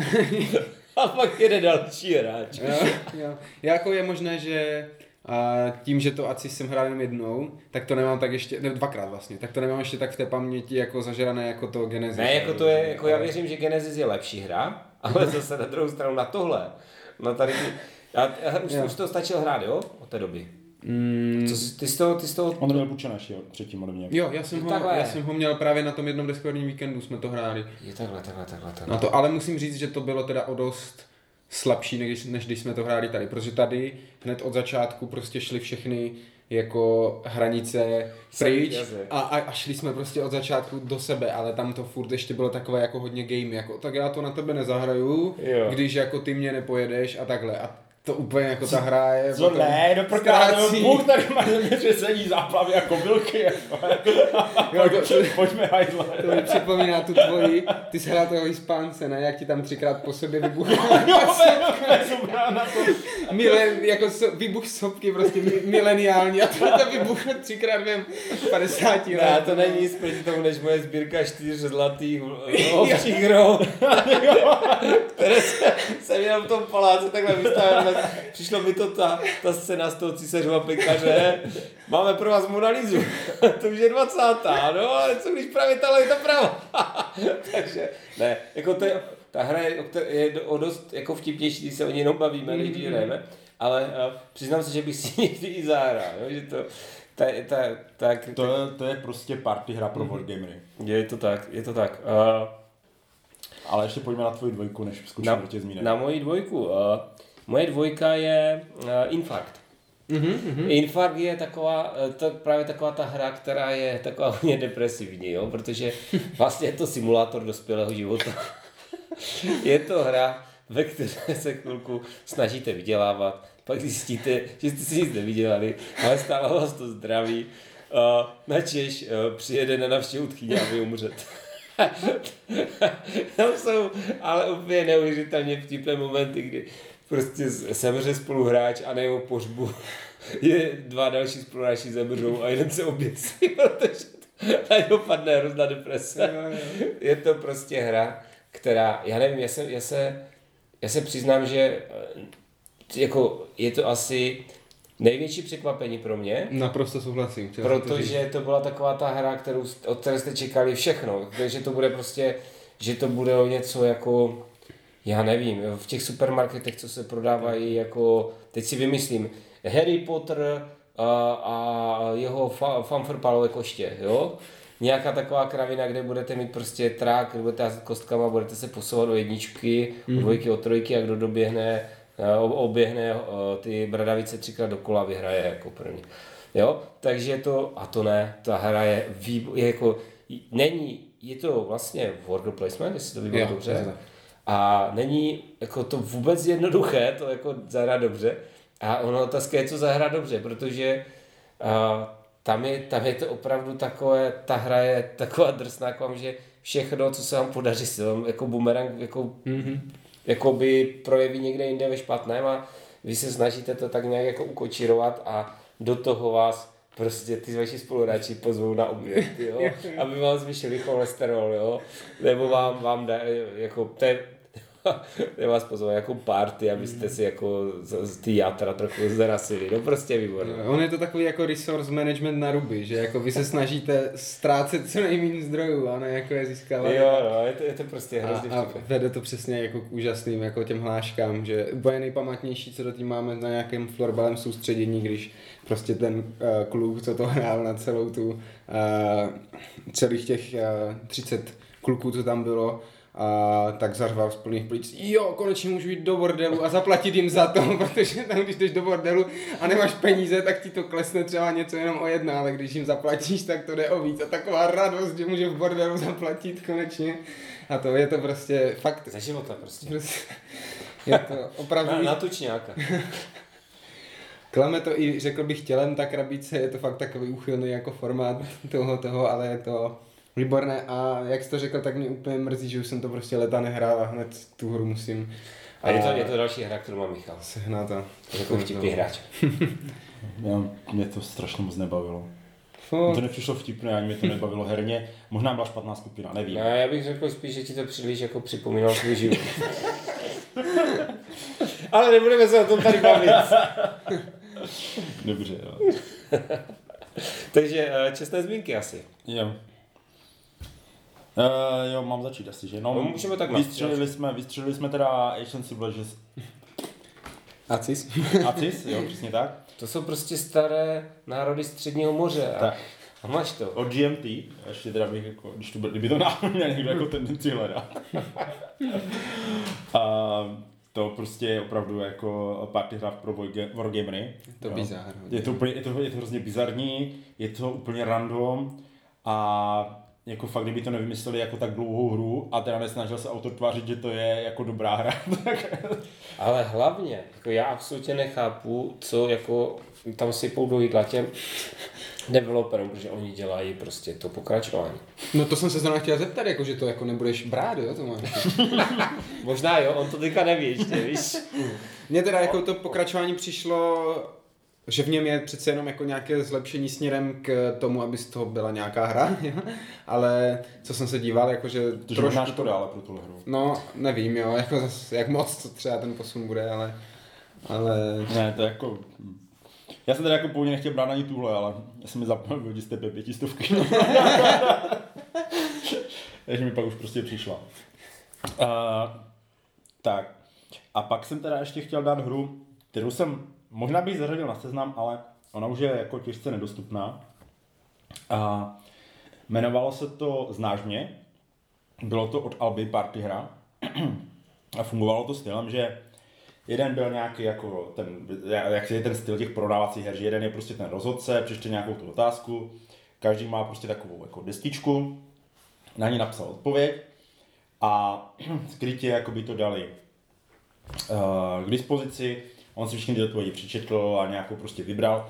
A pak jede další hráč. Jo, jo. Jako je možné, že a tím, že to ACI jsem hrál jenom jednou, tak to nemám tak ještě, ne, dvakrát vlastně, tak to nemám ještě tak v té paměti jako zažrané jako to Genesis. Ne, jako to je, jako já věřím, že Genesis je lepší hra, ale zase na druhou stranu na tohle, na tady, ty- já, já už, už to stačil hrát, jo? Od té doby. Mm, Co, jsi- ty z toho, ty z toho, On půjčené až jo, třetím ode mě. jo, já jsem, ho, Takhle. já jsem ho měl právě na tom jednom Discordním víkendu, jsme to hráli. je takhle, takhle, takhle, takhle. Na to, ale musím říct, že to bylo teda o dost slabší, než, než když jsme to hráli tady, protože tady hned od začátku prostě šly všechny jako hranice pryč a, a, a, šli jsme prostě od začátku do sebe, ale tam to furt ještě bylo takové jako hodně game, jako tak já to na tebe nezahraju, Jo. když jako ty mě nepojedeš a takle a to úplně jako ta hra je Co potom ne, do prdele, ztrácí. Bůh tady má zemětřesení, záplavy a kobylky. Jako. Jo, to- Pojďme hajzle. To mi připomíná tu tvoji, ty jsi hrál toho Hispánce, ne? Jak ti tam třikrát po sobě vybuchla Jo, hrál na to. Milen, jako so, výbuch sopky prostě mi- mileniální a to to vybuchlo třikrát během 50 let. Ne, to není nic proti tomu, než moje sbírka čtyř zlatých eh, ovčích hrou, které se, jsem jenom v tom paláci takhle vystavil. Přišlo mi to ta, ta scéna z toho císařova pekaře. Máme pro vás Monalizu. to už je 20. No, ale co když právě tahle je ta pravá. Takže, ne, jako to je, ta hra je, je o dost jako vtipnější, když se o ní jenom bavíme, než když hrajeme. Ale uh, přiznám se, že bych si někdy i zahrál, jo, že to, ta, ta, tak, To je, to je prostě party hra pro wargamery. je to tak, je to tak. Uh, Ale ještě pojďme na tvoji dvojku, než skočíme na, do těch zmínek. na moji dvojku. Uh, moje dvojka je uh, Infarkt. Mm-hmm. Infarkt je taková, eh, to právě taková ta hra, která je taková hodně depresivní, jo? protože vlastně je to simulátor dospělého života. je to hra, ve které se chvilku snažíte vydělávat, pak zjistíte, že jste si nic nevydělali, ale stává vás to zdraví. Uh, načež uh, přijede na navštěvu tchyně a vy umřete. Tam jsou ale úplně neuvěřitelně vtipné momenty, kdy prostě zemře spoluhráč a na jeho pohřbu je dva další spoluhráči zemřou a jeden se oběsí, protože na něho padne hrozná deprese. Je to prostě hra, která, já nevím, já se, já se, já se přiznám, že eh, jako je to asi největší překvapení pro mě, Naprosto souhlasím. Protože to byla taková ta hra, kterou, od které jste čekali všechno. Takže to bude prostě, že to bude o něco jako já nevím, v těch supermarketech, co se prodávají jako, teď si vymyslím, Harry Potter a, a jeho fa, fanfrpálové koště, jo? Nějaká taková kravina, kde budete mít prostě trák, kde budete házet kostkama, budete se posouvat do jedničky, mm. dvojky, o trojky a kdo doběhne, ob- oběhne ty bradavice třikrát dokola, vyhraje jako první. Jo, takže to, a to ne, ta hra je, výbo, je jako, není, je to vlastně worker placement, jestli to vypadá Jo, dobře. A není jako to vůbec jednoduché, to jako zahrát dobře. A ono otázka je, co zahrát dobře, protože a, tam, je, tam je to opravdu takové, ta hra je taková drsná k vám, že všechno, co se vám podaří, se vám jako bumerang jako, mm-hmm. jako by projeví někde jinde ve špatném a vy se snažíte to tak nějak jako ukočírovat a do toho vás prostě ty vaši spoluhráči pozvou na oběd, jo, aby vám zvýšili cholesterol, jo, nebo vám, vám dá, jako, to je, je vás pozvou jako party, abyste si jako z, z ty játra trochu zrasili, no prostě výborné. On je to takový jako resource management na ruby, že jako vy se snažíte ztrácet co nejméně zdrojů a ne jako je získávat. Jo, no, je to, je to prostě A, hrozně a vtipné. vede to přesně jako k úžasným jako těm hláškám, že úplně nejpamatnější, co do tím máme na nějakém florbalem soustředění, když prostě ten uh, kluk, co to hrál na celou tu, uh, celých těch uh, 30 kluků, co tam bylo, a tak zařval z plných plic, jo, konečně můžu jít do bordelu a zaplatit jim za to, protože tam, když jdeš do bordelu a nemáš peníze, tak ti to klesne třeba něco jenom o jedna, ale když jim zaplatíš, tak to jde o víc. A taková radost, že může v bordelu zaplatit konečně. A to je to prostě fakt Za života prostě. Prostě je to opravdu, Na, na, na tučňáka. klame to i, řekl bych, tělem ta krabice, je to fakt takový úchylný jako formát toho, toho, ale je to výborné a jak jsi to řekl, tak mě úplně mrzí, že už jsem to prostě leta nehrál a hned tu hru musím A je to, je to další hra, kterou má Michal. sehnat a Jako vtipný hráč. Já, mě to strašně moc nebavilo. Mně to nepřišlo vtipné, ani mě to nebavilo herně. Možná byla špatná skupina, nevím. No, já bych řekl spíš, že ti to příliš jako připomínalo svůj život. Ale nebudeme se o tom tady bavit. Dobře, jo. Takže eh, čestné zmínky asi. Jo. Uh, jo, mám začít asi, že? No, No, můžeme tak vystřelili jsme, vystřelili jsme teda Asian Civilizations Acis? Acis, jo, přesně tak. To jsou prostě staré národy středního moře. A, Tak. a máš to. Od GMT, ještě teda bych jako, když to byl, kdyby to náhodou měl někdo jako tendenci hledat. a to prostě je opravdu jako party hra pro warga- wargamery. To bizár. Je to, úplně, je, to, je to hrozně bizarní, je to úplně random a jako fakt, kdyby to nevymysleli jako tak dlouhou hru a teda nesnažil se autor tvářit, že to je jako dobrá hra, tak Ale hlavně, jako já absolutně nechápu, co jako tam sypou do jídla těm developerům, protože oni dělají prostě to pokračování. No to jsem se zrovna chtěl zeptat, jako, že to jako nebudeš brát, jo? To má. Možná jo, on to teďka neví ještě, víš. Mně teda jako to pokračování přišlo, že v něm je přece jenom jako nějaké zlepšení směrem k tomu, aby z toho byla nějaká hra, jo? ale co jsem se díval, jako že to možná škoda, ale pro tuhle hru. No, nevím, jo, jako zas, jak moc to třeba ten posun bude, ale, ale Ne, to je jako... Já jsem teda jako původně nechtěl brát ani tuhle, ale já jsem mi zapomněl z té pětistovky. Takže mi pak už prostě přišla. Uh, tak. A pak jsem teda ještě chtěl dát hru, kterou jsem možná bych zařadil na seznam, ale ona už je jako těžce nedostupná. A jmenovalo se to Znáš mě. Bylo to od Alby party hra. A fungovalo to stylem, že jeden byl nějaký jako ten, jak je ten styl těch prodávacích her, že jeden je prostě ten rozhodce, přečte nějakou tu otázku, každý má prostě takovou jako destičku, na ní napsal odpověď a skrytě jako by to dali uh, k dispozici, on si všechny ty odpovědi přečetl a nějakou prostě vybral.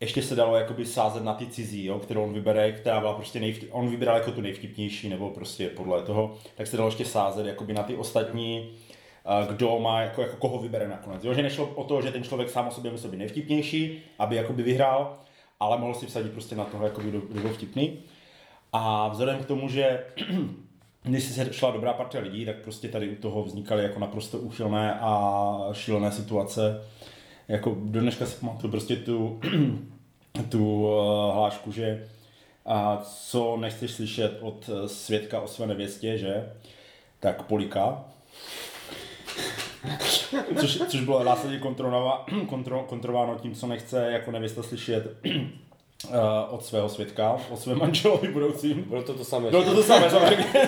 Ještě se dalo jakoby sázet na ty cizí, jo, kterou on vybere, která byla prostě nejvtip, on vybral jako tu nejvtipnější, nebo prostě podle toho, tak se dalo ještě sázet jakoby na ty ostatní, kdo má, jako, jako koho vybere nakonec. Jo, že nešlo o to, že ten člověk sám o sobě musel být nejvtipnější, aby jakoby vyhrál, ale mohl si vsadit prostě na toho, jakoby, kdo, kdo byl vtipný. A vzhledem k tomu, že když se šla dobrá partia lidí, tak prostě tady u toho vznikaly jako naprosto úchylné a šílené situace. Jako do dneška si pamatuju prostě tu, tu uh, hlášku, že a co nechceš slyšet od eh, svědka o své nevěstě, že? Tak polika. což, což bylo následně kontrolováno tím, co nechce jako nevěsta slyšet uh, od svého svědka, od svém manželovi budoucím. Bylo to to samé. Bylo to to samé, samozřejmě.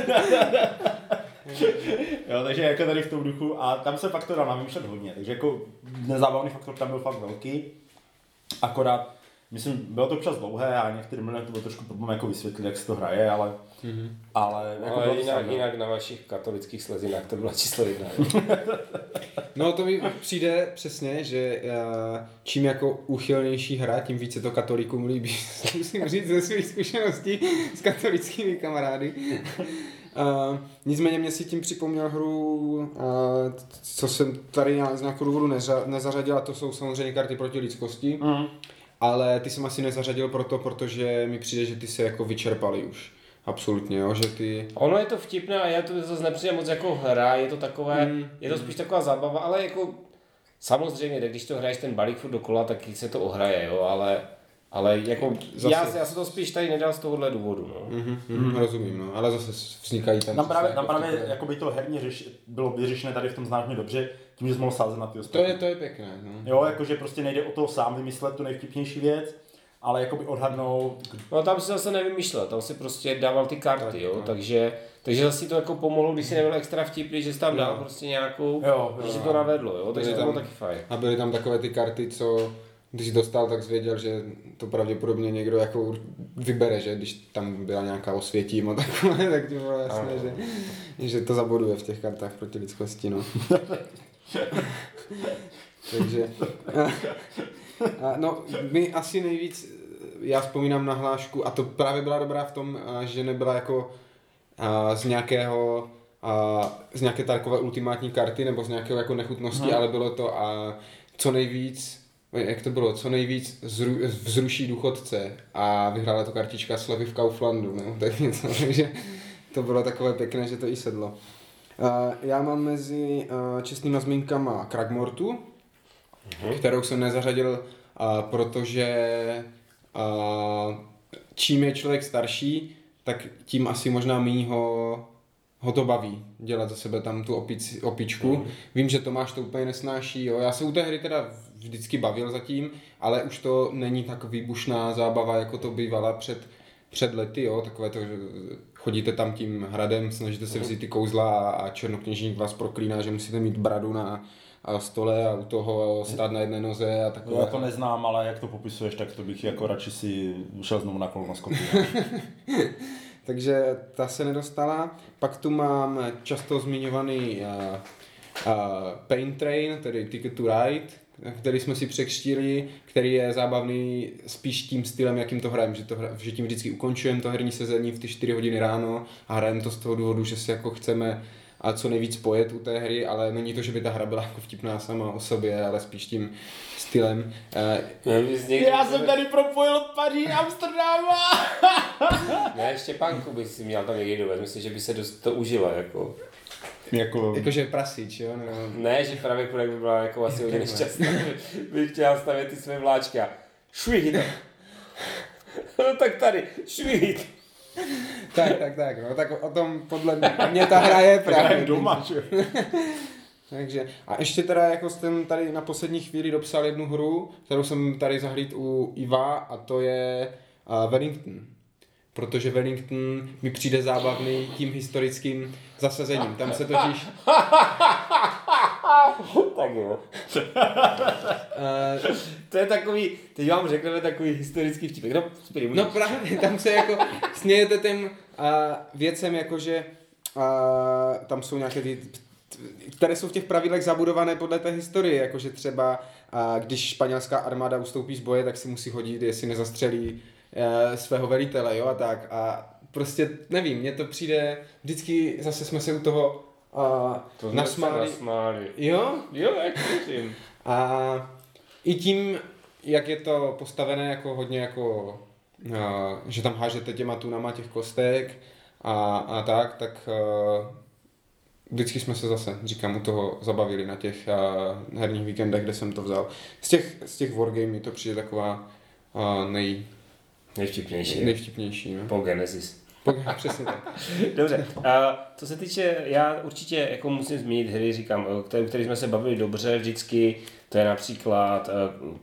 jo, takže jako tady v tom duchu a tam se fakt to dá namýšlet hodně, takže jako nezábavný faktor tam byl fakt velký, akorát, myslím, bylo to občas dlouhé a některý moment to bylo trošku problém jako vysvětlit, jak se to hraje, ale, mm-hmm. ale jako Ale jinak, jinak na vašich katolických slezinách to byla číslo jedna. No to mi přijde přesně, že eh, čím jako úchylnější hra, tím více to katolíkům líbí. Musím říct ze svých zkušeností s katolickými kamarády. Uh, nicméně mě si tím připomněl hru, uh, co jsem tady z nějakého důvodu neza, nezařadil, a to jsou samozřejmě karty proti lidskosti. Mm. Ale ty jsem asi nezařadil proto, protože mi přijde, že ty se jako vyčerpali už. Absolutně, jo, že ty... Ono je to vtipné a je to zase nepřijde moc jako hra, je to takové, mm. je to spíš taková zábava, ale jako samozřejmě, tak když to hraješ ten balík furt dokola, tak se to ohraje, jo, ale, ale jako Zase- já, já se to spíš tady nedal z tohohle důvodu, no. Mhm, mhm, rozumím, no, ale zase vznikají tam... Tam právě, jako tam právě vtipné- jako by to herně řeš, bylo vyřešené tady v tom značně dobře, tím, že jsi mohl sázet na ty To ostatní. je, to je pěkné, no. Jo, jakože prostě nejde o to sám vymyslet tu nejvtipnější věc, ale jakoby odhadnout, No tam si zase nevymýšlel, tam si prostě dával ty karty, Tak, jo, no. takže, takže zase to jako pomohlo, když si nebyl extra vtipný, že jsi tam dal prostě nějakou, Jo, že jo, si jo. to navedlo, jo, takže to bylo taky fajn. A byly tam takové ty karty, co když dostal, tak jsi věděl, že to pravděpodobně někdo jako vybere, že když tam byla nějaká osvětím a takové, tak ti bylo jasné, že, že to zaboduje v těch kartách proti lidskosti, no. Takže, no, my asi nejvíc, já vzpomínám na hlášku, a to právě byla dobrá v tom, že nebyla jako z nějakého z nějaké takové ultimátní karty nebo z nějakého jako nechutnosti, ale bylo to a co nejvíc jak to bylo, co nejvíc zru, vzruší důchodce a vyhrála to kartička Slevy v Kauflandu, no, tak něco, takže to bylo takové pěkné, že to i sedlo. Uh, já mám mezi uh, čestnýma zmínkama Kragmortu, kterou jsem nezařadil, uh, protože uh, čím je člověk starší, tak tím asi možná méně ho, ho to baví dělat za sebe tam tu opici, opičku. Mm. Vím, že Tomáš to úplně nesnáší, jo. Já se u té hry teda vždycky bavil zatím, ale už to není tak výbušná zábava, jako to bývala před, před lety, jo. Takové to, že chodíte tam tím hradem, snažíte se vzít ty kouzla a, a černokněžník vás proklíná, že musíte mít bradu na a stole a u toho stát na jedné noze a takové. no, já to neznám, ale jak to popisuješ, tak to bych jako radši si šel znovu na kolonoskopii. Takže ta se nedostala. Pak tu mám často zmiňovaný uh, uh, Pain Train, tedy Ticket to Ride, který jsme si překštili, který je zábavný spíš tím stylem, jakým to hrajeme, že, to hra, že tím vždycky ukončujeme to herní sezení v ty 4 hodiny ráno a hrajeme to z toho důvodu, že si jako chceme a co nejvíc pojet u té hry, ale není to, že by ta hra byla jako vtipná sama o sobě, ale spíš tím stylem. Uh, Já jsem tady propojil Paříž Amsterdama! Ne, Štěpánku by si měl tam někdy dovést, myslím, že by se dost to užila, jako. jako, jakože prasič, jo? No. Ne, že právě Kurek by byla jako asi hodně nešťastná, by chtěla stavět ty své vláčky a švihit. No tak tady, švihit. Tak, tak, tak, no, tak o tom podle mě ta hra je právě. právě doma, že? Takže, a ještě teda jako jsem tady na poslední chvíli dopsal jednu hru, kterou jsem tady zahlíd u Iva a to je uh, Wellington. Protože Wellington mi přijde zábavný tím historickým zasazením. Tam se totiž... Tak jo. Uh, To je takový, teď vám řekneme takový historický vtipek. No, spíš, No právě, tam se jako smějete těm uh, věcem, jakože uh, tam jsou nějaké ty, které jsou v těch pravidlech zabudované podle té historie, jakože třeba uh, když španělská armáda ustoupí z boje, tak si musí hodit, jestli nezastřelí uh, svého velitele, jo, a tak. A prostě nevím, mně to přijde, vždycky zase jsme se u toho uh, to nasmáli. nasmáli. Jo, Jo, jak věřím. a i tím, jak je to postavené jako hodně jako, a, že tam hážete těma tunama těch kostek a, a tak, tak a, vždycky jsme se zase, říkám, u toho zabavili na těch a, herních víkendech, kde jsem to vzal. Z těch, z těch wargame mi to přijde taková a, nej, Nejvtipnější. nejvtipnější. No. Po Genesis. Přesně tak. Dobře, a co se týče, já určitě jako musím zmínit hry, říkám, které, který jsme se bavili dobře vždycky, to je například,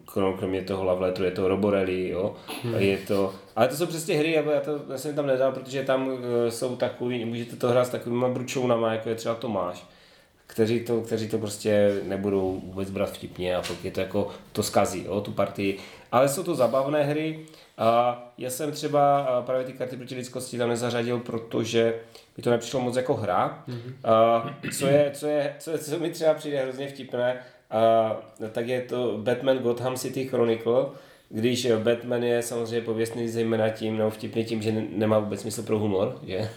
krom- kromě toho Love Letteru, je to Roborelli, jo, Hmm. je to, ale to jsou přesně hry, já, to já jsem tam nedal, protože tam eh, jsou takový, můžete to hrát s takovýma bručounama, jako je třeba Tomáš, kteří to, kteří to prostě nebudou vůbec brát vtipně a pak je to jako, to skazí, jo, tu partii. Ale jsou to zabavné hry a já jsem třeba právě ty karty proti lidskosti tam nezařadil, protože mi to nepřišlo moc jako hra. A co, je, co, je, co, je, co mi třeba přijde hrozně vtipné, a, tak je to Batman Gotham City Chronicle, když Batman je samozřejmě pověstný zejména tím, nebo vtipný tím, že ne- nemá vůbec smysl pro humor, že?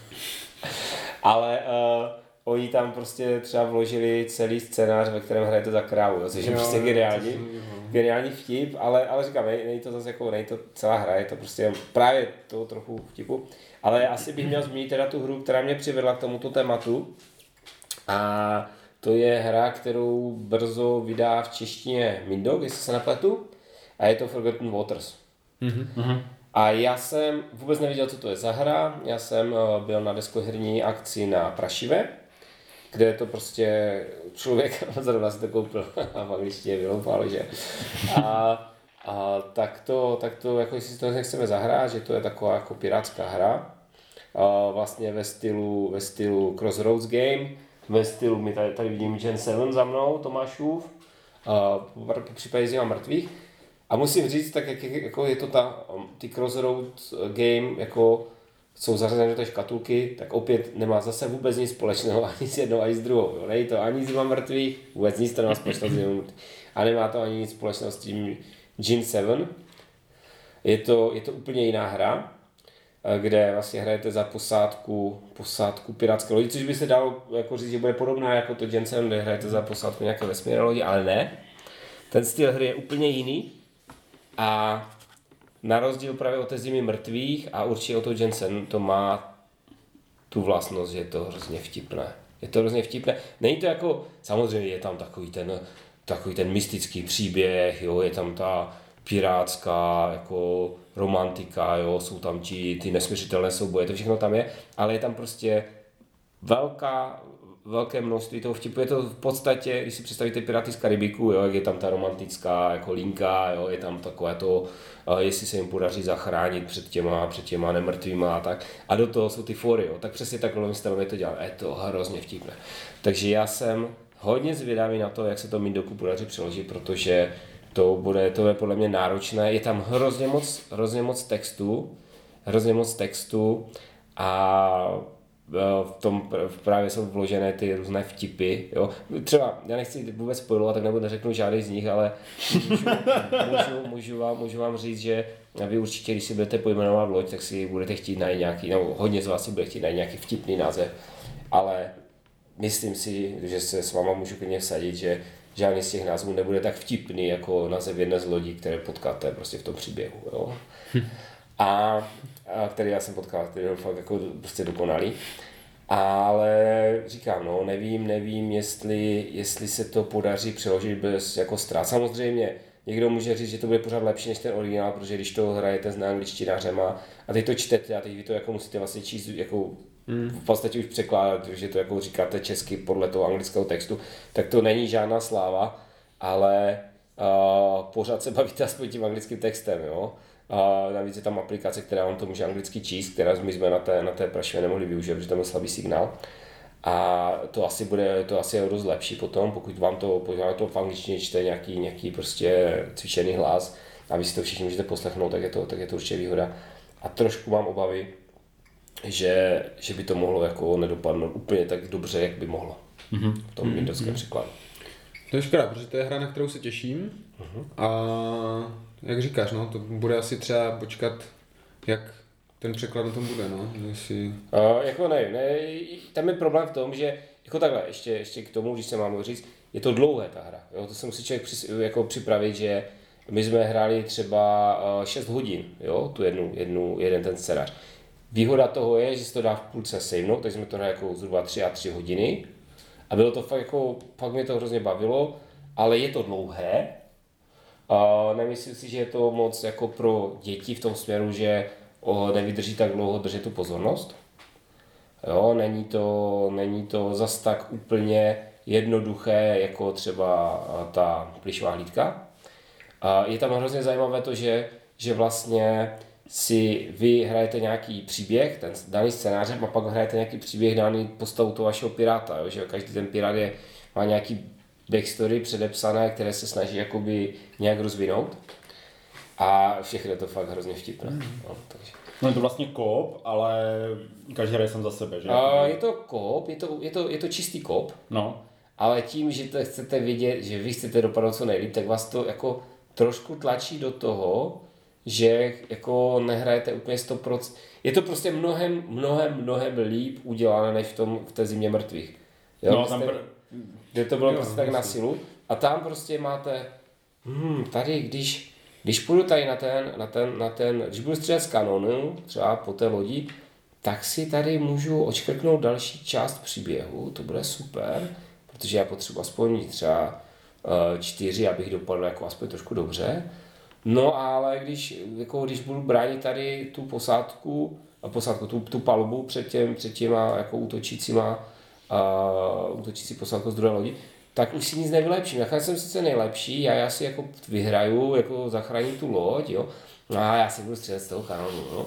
Ale uh, oni tam prostě třeba vložili celý scénář, ve kterém hrajete za krávu, jo, což je prostě to geniální, geniální vtip, ale, ale říkám, nej, není to zase jako, není to celá hra, je to prostě právě to trochu vtipu. Ale asi bych měl zmínit teda tu hru, která mě přivedla k tomuto tématu. A to je hra, kterou brzo vydá v češtině Mindog, jestli se nepletu. A je to Forgotten Waters. A já jsem vůbec nevěděl, co to je za hra. Já jsem eh, byl na deskoherní akci na Prašive, kde je to prostě člověk, zrovna si to koupil a v angličtině vyloupal, že. A, a tak to, tak to, jako si to nechceme zahrát, že to je taková jako pirátská hra, a vlastně ve stylu, ve stylu Crossroads Game, ve stylu, my tady, tady vidím Gen 7 za mnou, Tomášův, a po případě Zima mrtvých. A musím říct, tak jak, jak- jako je to ta, ty Crossroads game, jako jsou zařazeny do té škatulky, tak opět nemá zase vůbec nic společného ani s jednou, ani s druhou. Jo. Není to ani Zima mrtvých, vůbec nic to nemá společného s mrtvých. A nemá to ani nic společného s tím Gin 7. Je to, je to úplně jiná hra, eh, kde vlastně hrajete za posádku, posádku pirátské lodi, což by se dalo jako říct, že bude podobná jako to Gen 7, kde hrajete za posádku nějaké vesmírné lodi, ale ne. Ten styl hry je úplně jiný a na rozdíl právě od té zimy mrtvých a určitě od toho Jensen to má tu vlastnost, že je to hrozně vtipné. Je to hrozně vtipné. Není to jako, samozřejmě je tam takový ten, takový ten mystický příběh, jo, je tam ta pirátská jako romantika, jo, jsou tam ti, ty nesměřitelné souboje, to všechno tam je, ale je tam prostě velká, velké množství toho vtipu. Je to v podstatě, když si představíte Piráty z Karibiku, jo, jak je tam ta romantická jako linka, jo, je tam takové to, eh, jestli se jim podaří zachránit před těma, před těma nemrtvýma a tak. A do toho jsou ty fory, jo. tak přesně takhle stylem je to dělá. Je to hrozně vtipné. Takže já jsem hodně zvědavý na to, jak se to Mindoku podaří přeložit, protože to bude, to je podle mě náročné. Je tam hrozně moc, hrozně moc textu, hrozně moc textu a v tom pr- právě jsou vložené ty různé vtipy. Jo. Třeba, já nechci vůbec spojovat, tak nebo neřeknu žádný z nich, ale můžu, můžu, můžu, vám, můžu vám říct, že vy určitě, když si budete pojmenovat loď, tak si budete chtít najít nějaký, nebo hodně z vás si bude chtít najít nějaký vtipný název, ale myslím si, že se s váma můžu klidně vsadit, že žádný z těch názvů nebude tak vtipný jako název jedné z lodí, které potkáte prostě v tom příběhu. Jo? A, a který já jsem potkal, který byl fakt jako prostě dokonalý. Ale říkám, no, nevím, nevím, jestli, jestli se to podaří přeložit bez jako ztrát. Samozřejmě, někdo může říct, že to bude pořád lepší než ten originál, protože když to hrajete s angličtinářem a, a teď to čtete a teď vy to jako musíte vlastně číst jako v podstatě už překládat, že to jako říkáte česky podle toho anglického textu, tak to není žádná sláva, ale uh, pořád se bavíte aspoň tím anglickým textem, jo. A navíc je tam aplikace, která vám to může anglicky číst, která my jsme na té, na té prašivě nemohli využít, protože tam je slabý signál. A to asi bude, to asi je dost lepší potom, pokud vám to, pokud vám to v angličtině čte nějaký, nějaký prostě cvičený hlas a vy si to všichni můžete poslechnout, tak je to, tak je to určitě výhoda. A trošku mám obavy, že, že by to mohlo jako nedopadnout úplně tak dobře, jak by mohlo v tom windowském překladu. To je škoda, protože to je hra, na kterou se těším. A jak říkáš, no, to bude asi třeba počkat, jak ten překlad na tom bude, no. Jestli... Uh, jako ne, ne, tam je problém v tom, že jako takhle, ještě, ještě k tomu, když se mám říct, je to dlouhé ta hra. Jo? To se musí člověk přis, jako připravit, že my jsme hráli třeba uh, 6 hodin, jo? tu jednu, jednu, jeden ten scénář. Výhoda toho je, že se to dá v půlce savenout, takže jsme to hráli jako zhruba 3 a 3 hodiny. A bylo to fakt jako, fakt mě to hrozně bavilo, ale je to dlouhé. A nemyslím si, že je to moc jako pro děti v tom směru, že nevydrží tak dlouho držet tu pozornost. Jo, není to, není to zas tak úplně jednoduché, jako třeba ta plišová hlídka. A je tam hrozně zajímavé to, že, že vlastně si vy hrajete nějaký příběh, ten daný scénář, a pak hrajete nějaký příběh daný postavu toho vašeho piráta, jo? že každý ten pirát je, má nějaký backstory předepsané, které se snaží jakoby nějak rozvinout. A všechno je to fakt hrozně vtipné. No, takže. No je to vlastně kop, ale každý hraje sám za sebe, že? A je to kop, je to, je to, je to čistý kop, No, ale tím, že to chcete vidět, že vy chcete dopadnout co nejlíp, tak vás to jako trošku tlačí do toho, že jako nehrajete úplně 100%. Je to prostě mnohem, mnohem, mnohem líp udělané, než v, tom, v té zimě mrtvých. Jo, no tam pr- kde to bylo Jo, prostě tak na silu. A tam prostě máte, hmm, tady, když, když půjdu tady na ten, na ten, na ten, když budu střílet z kanonu, třeba po té lodi, tak si tady můžu očkrknout další část příběhu, to bude super, protože já potřebuji aspoň třeba eh, čtyři, abych dopadl jako aspoň trošku dobře. No ale když, jako, když budu bránit tady tu posádku, a posádku, tu, tu palubu před, těm, před těma jako útočícíma, uh, útočící posádkou z druhé lodi, tak už si nic nevylepším. Já jsem sice nejlepší, a já si jako vyhraju, jako zachráním tu loď, jo, no a já si budu střílet z toho kanonu, no.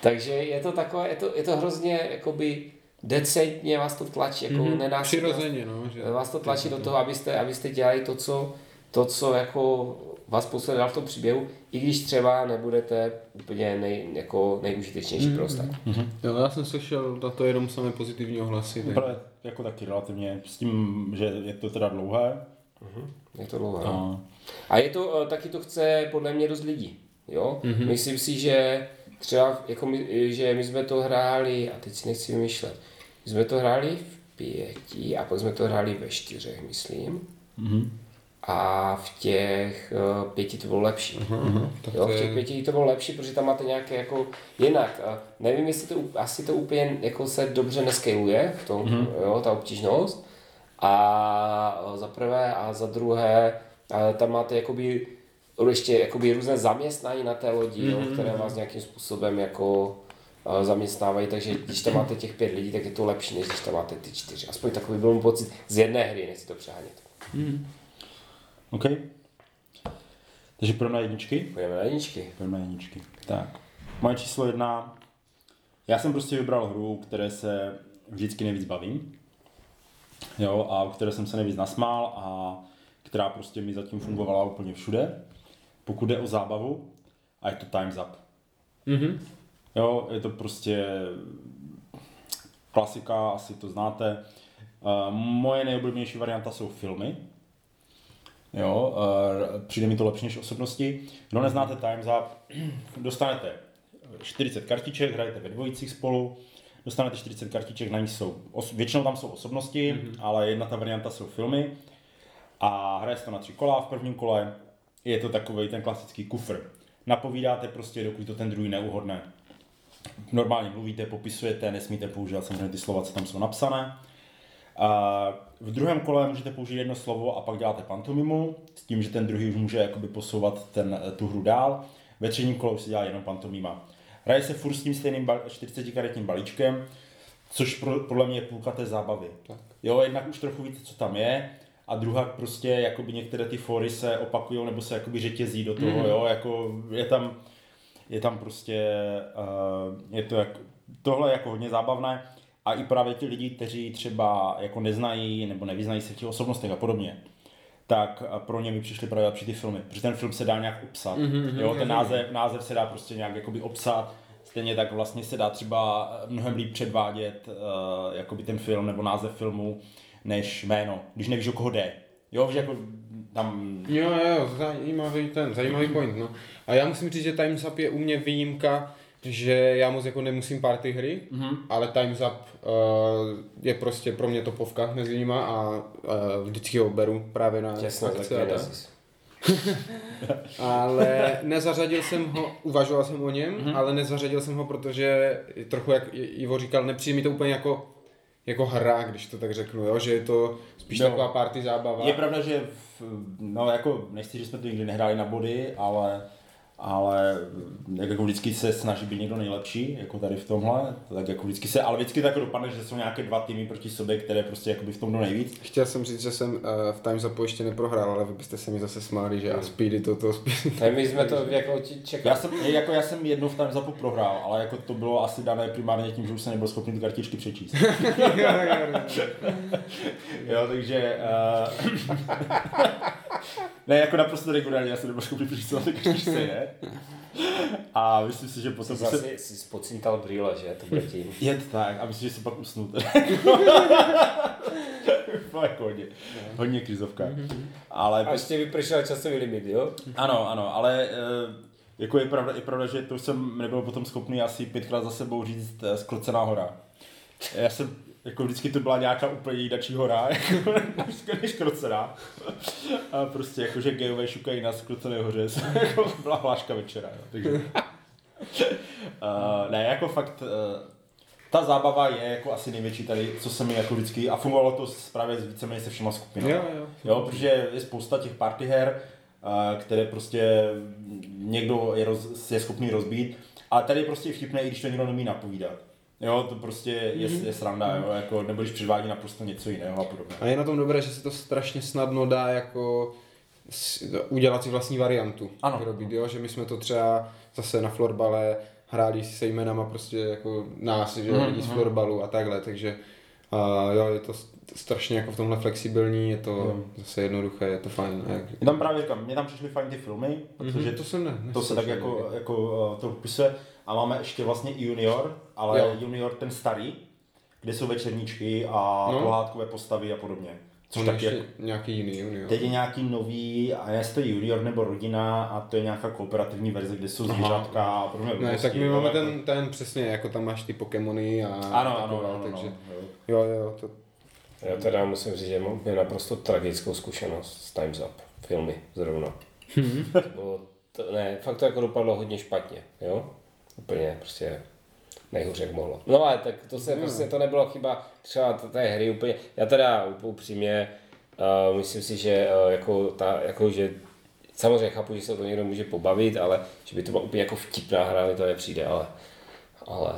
Takže je to takové, je to, je to hrozně, jakoby, decentně vás to tlačí, jako mm-hmm. nenásilně. Přirozeně, no. Že... Vás to tlačí do toho, abyste, abyste dělali to, co, to, co jako vás poslede dál v tom příběhu, i když třeba nebudete úplně nej, jako nejužitečnější pro ostatní. Jo, já jsem slyšel na to jenom samé pozitivní ohlasy. Tak... Právě jako taky relativně, s tím, že je to teda dlouhé. Je to dlouhé. no. A, A je to, eh, taky to chce podle mě dost lidí. Jo? Mm-hmm. Myslím si, že třeba, jako my, že my jsme to hráli, a teď si nechci vymýšlet, my jsme to hráli v pěti a pak jsme to hráli ve čtyřech, myslím. mhm. A v těch uh, pěti to bylo lepší. Tak Jo, v těch pěti to bylo lepší, protože tam máte nějaké jako jinak. A nevím, jestli to asi to úplně jako se dobře neskaluje v tom, mm-hmm. jo, ta obtížnost. A eh, za prvé a za druhé, a tam máte jakoby ještě jakoby různé zaměstnání na té lodi, mm-hmm. jo, které vás nějakým způsobem jako zaměstnávají, takže když tam máte těch pět lidí, tak je to lepší, než když tam máte ty čtyři. Aspoň takový byl můj pocit z jedné hry, nechci to přehánět. OK. Takže půjdeme na jedničky? Půjdeme na jedničky. Půjdeme na jedničky. Tak. Moje číslo jedna. Já jsem prostě vybral hru, které se vždycky nejvíc bavím. Jo, a u které jsem se nejvíc nasmál a která prostě mi zatím fungovala úplně všude. Pokud jde o zábavu, a je to Time's Up. Mhm. Jo, je to prostě klasika, asi to znáte. Uh, moje nejoblíbenější varianta jsou filmy. Jo, uh, přijde mi to lepší než osobnosti. Kdo neznáte Time's Up, dostanete 40 kartiček, hrajete ve dvojicích spolu, dostanete 40 kartiček, na ní jsou, os, většinou tam jsou osobnosti, mm-hmm. ale jedna ta varianta jsou filmy. A hraje se to na tři kola, v prvním kole je to takový ten klasický kufr. Napovídáte prostě, dokud to ten druhý neuhodne normálně mluvíte, popisujete, nesmíte používat samozřejmě ty slova, co tam jsou napsané. A v druhém kole můžete použít jedno slovo a pak děláte pantomimu, s tím, že ten druhý už může jakoby posouvat ten, tu hru dál. Ve třetím kole už se dělá jenom pantomima. Hraje se furt s tím stejným bal- 40 karetním balíčkem, což pro, podle mě je půlka té zábavy. Tak. Jo, jednak už trochu víte, co tam je, a druhá prostě jakoby některé ty fóry se opakují nebo se jakoby řetězí do toho, mm. jo, jako je tam, je tam prostě, uh, je to jak, tohle je jako hodně zábavné a i právě ti lidi, kteří třeba jako neznají nebo nevyznají se v těch osobnostech a podobně, tak pro ně mi přišly právě lepší ty filmy, protože ten film se dá nějak obsat, mm-hmm, jo, ten název, název se dá prostě nějak jakoby obsat, stejně tak vlastně se dá třeba mnohem líp předvádět uh, jakoby ten film nebo název filmu, než jméno, když nevíš, o koho jde. Jo, že jako tam Jo, jo, zajímavý ten, zajímavý point, no. A já musím říct, že Time's Up je u mě výjimka, že já moc jako nemusím party hry, mm-hmm. ale Time's Up uh, je prostě pro mě topovka mezi nima a uh, vždycky ho beru právě na akce tak a tak. Genesis. Ale nezařadil jsem ho, uvažoval jsem o něm, mm-hmm. ale nezařadil jsem ho, protože trochu, jak Ivo říkal, nepřijde mi to úplně jako, jako hra, když to tak řeknu, jo? že je to spíš No. taková party zábava. Je pravda, že v, no jako, nechci, že jsme to nikdy nehráli na body, ale ale jak jako vždycky se snaží být někdo nejlepší, jako tady v tomhle, tak jako vždycky se, ale vždycky tak dopadne, že jsou nějaké dva týmy proti sobě, které prostě jakoby v tom jdou nejvíc. Chtěl jsem říct, že jsem uh, v Times Upu ještě neprohrál, ale vy byste se mi zase smáli, že a Speedy to, to Speedy. A my jsme to jako ti čekali. Já jsem, jako já jsem jednou v tam zapu prohrál, ale jako to bylo asi dané primárně tím, že už jsem nebyl schopný ty kartičky přečíst. jo, takže... Uh... ne, jako naprosto regulárně, já jsem nebyl schopný na té kartičce je. A myslím si, že potom... Zase se... jsi spocintal brýle, že? To bude tím. Je to tak, a myslím, že jsem pak usnul. Fakt hodně, hodně krizovka. Ale A ještě vypršel časový limit, jo? Ano, ano, ale eh, jako je pravda, je pravda, že to jsem nebyl potom schopný asi pětkrát za sebou říct eh, sklocená hora. Já jsem, jako vždycky to byla nějaká úplně jidačí hora, jako, než, krocená. A prostě jako, že gejové šukají na sklocené hoře, jako byla hláška večera, jo, takže... Uh, ne, jako fakt, uh, ta zábava je jako asi největší tady, co se mi jako vždycky, a fungovalo to právě s víceméně se všema skupinami. Jo, jo. jo, protože je spousta těch party her, a, které prostě někdo je, roz, je schopný rozbít, ale tady je prostě vtipné, i když to někdo neumí napovídat. Jo, to prostě je, je sranda, jo, jako, nebo když předvádí naprosto něco jiného a podobně. A je na tom dobré, že se to strašně snadno dá jako s- udělat si vlastní variantu. Ano. Vyrobit, jo? Že my jsme to třeba zase na florbale hráli se jménama prostě jako nás, že Mhm, mm, lidí z florbalu a takhle, takže a jo, je to strašně jako v tomhle flexibilní, je to Jo. zase jednoduché, je to fajn. Jak, Já tam právě říkám, mně tam přišly fajn ty filmy, protože to jsem ne, to se tak jako, jako uh, to popisuje. A máme ještě vlastně i junior, ale Jo. junior ten starý, kde jsou večerníčky a No. pohádkové postavy a podobně. Což On je taky ještě jako, nějaký jiný junior. teď je nějaký nový, a jestli junior nebo rodina, a to je nějaká kooperativní verze, kde jsou zvířátka a podobně. Ne, blbosti, tak my máme jako- ten, ten přesně, jako tam máš ty Pokémony a Ano, ano, takové, ano, takže no, jo. jo, jo, to, Já teda musím říct, že mám naprosto tragickou zkušenost s Time's Up. Filmy zrovna. Bylo to, ne, fakt to jako dopadlo hodně špatně, jo? Úplně prostě nejhůř jak mohlo. No ale tak to se prostě to nebylo chyba třeba té hry úplně. Já teda up- upřímně uh, myslím si, že uh, jako ta, jako že samozřejmě chápu, že se o to někdo může pobavit, ale že by to byla úplně jako vtipná hra, mi to nepřijde, ale ale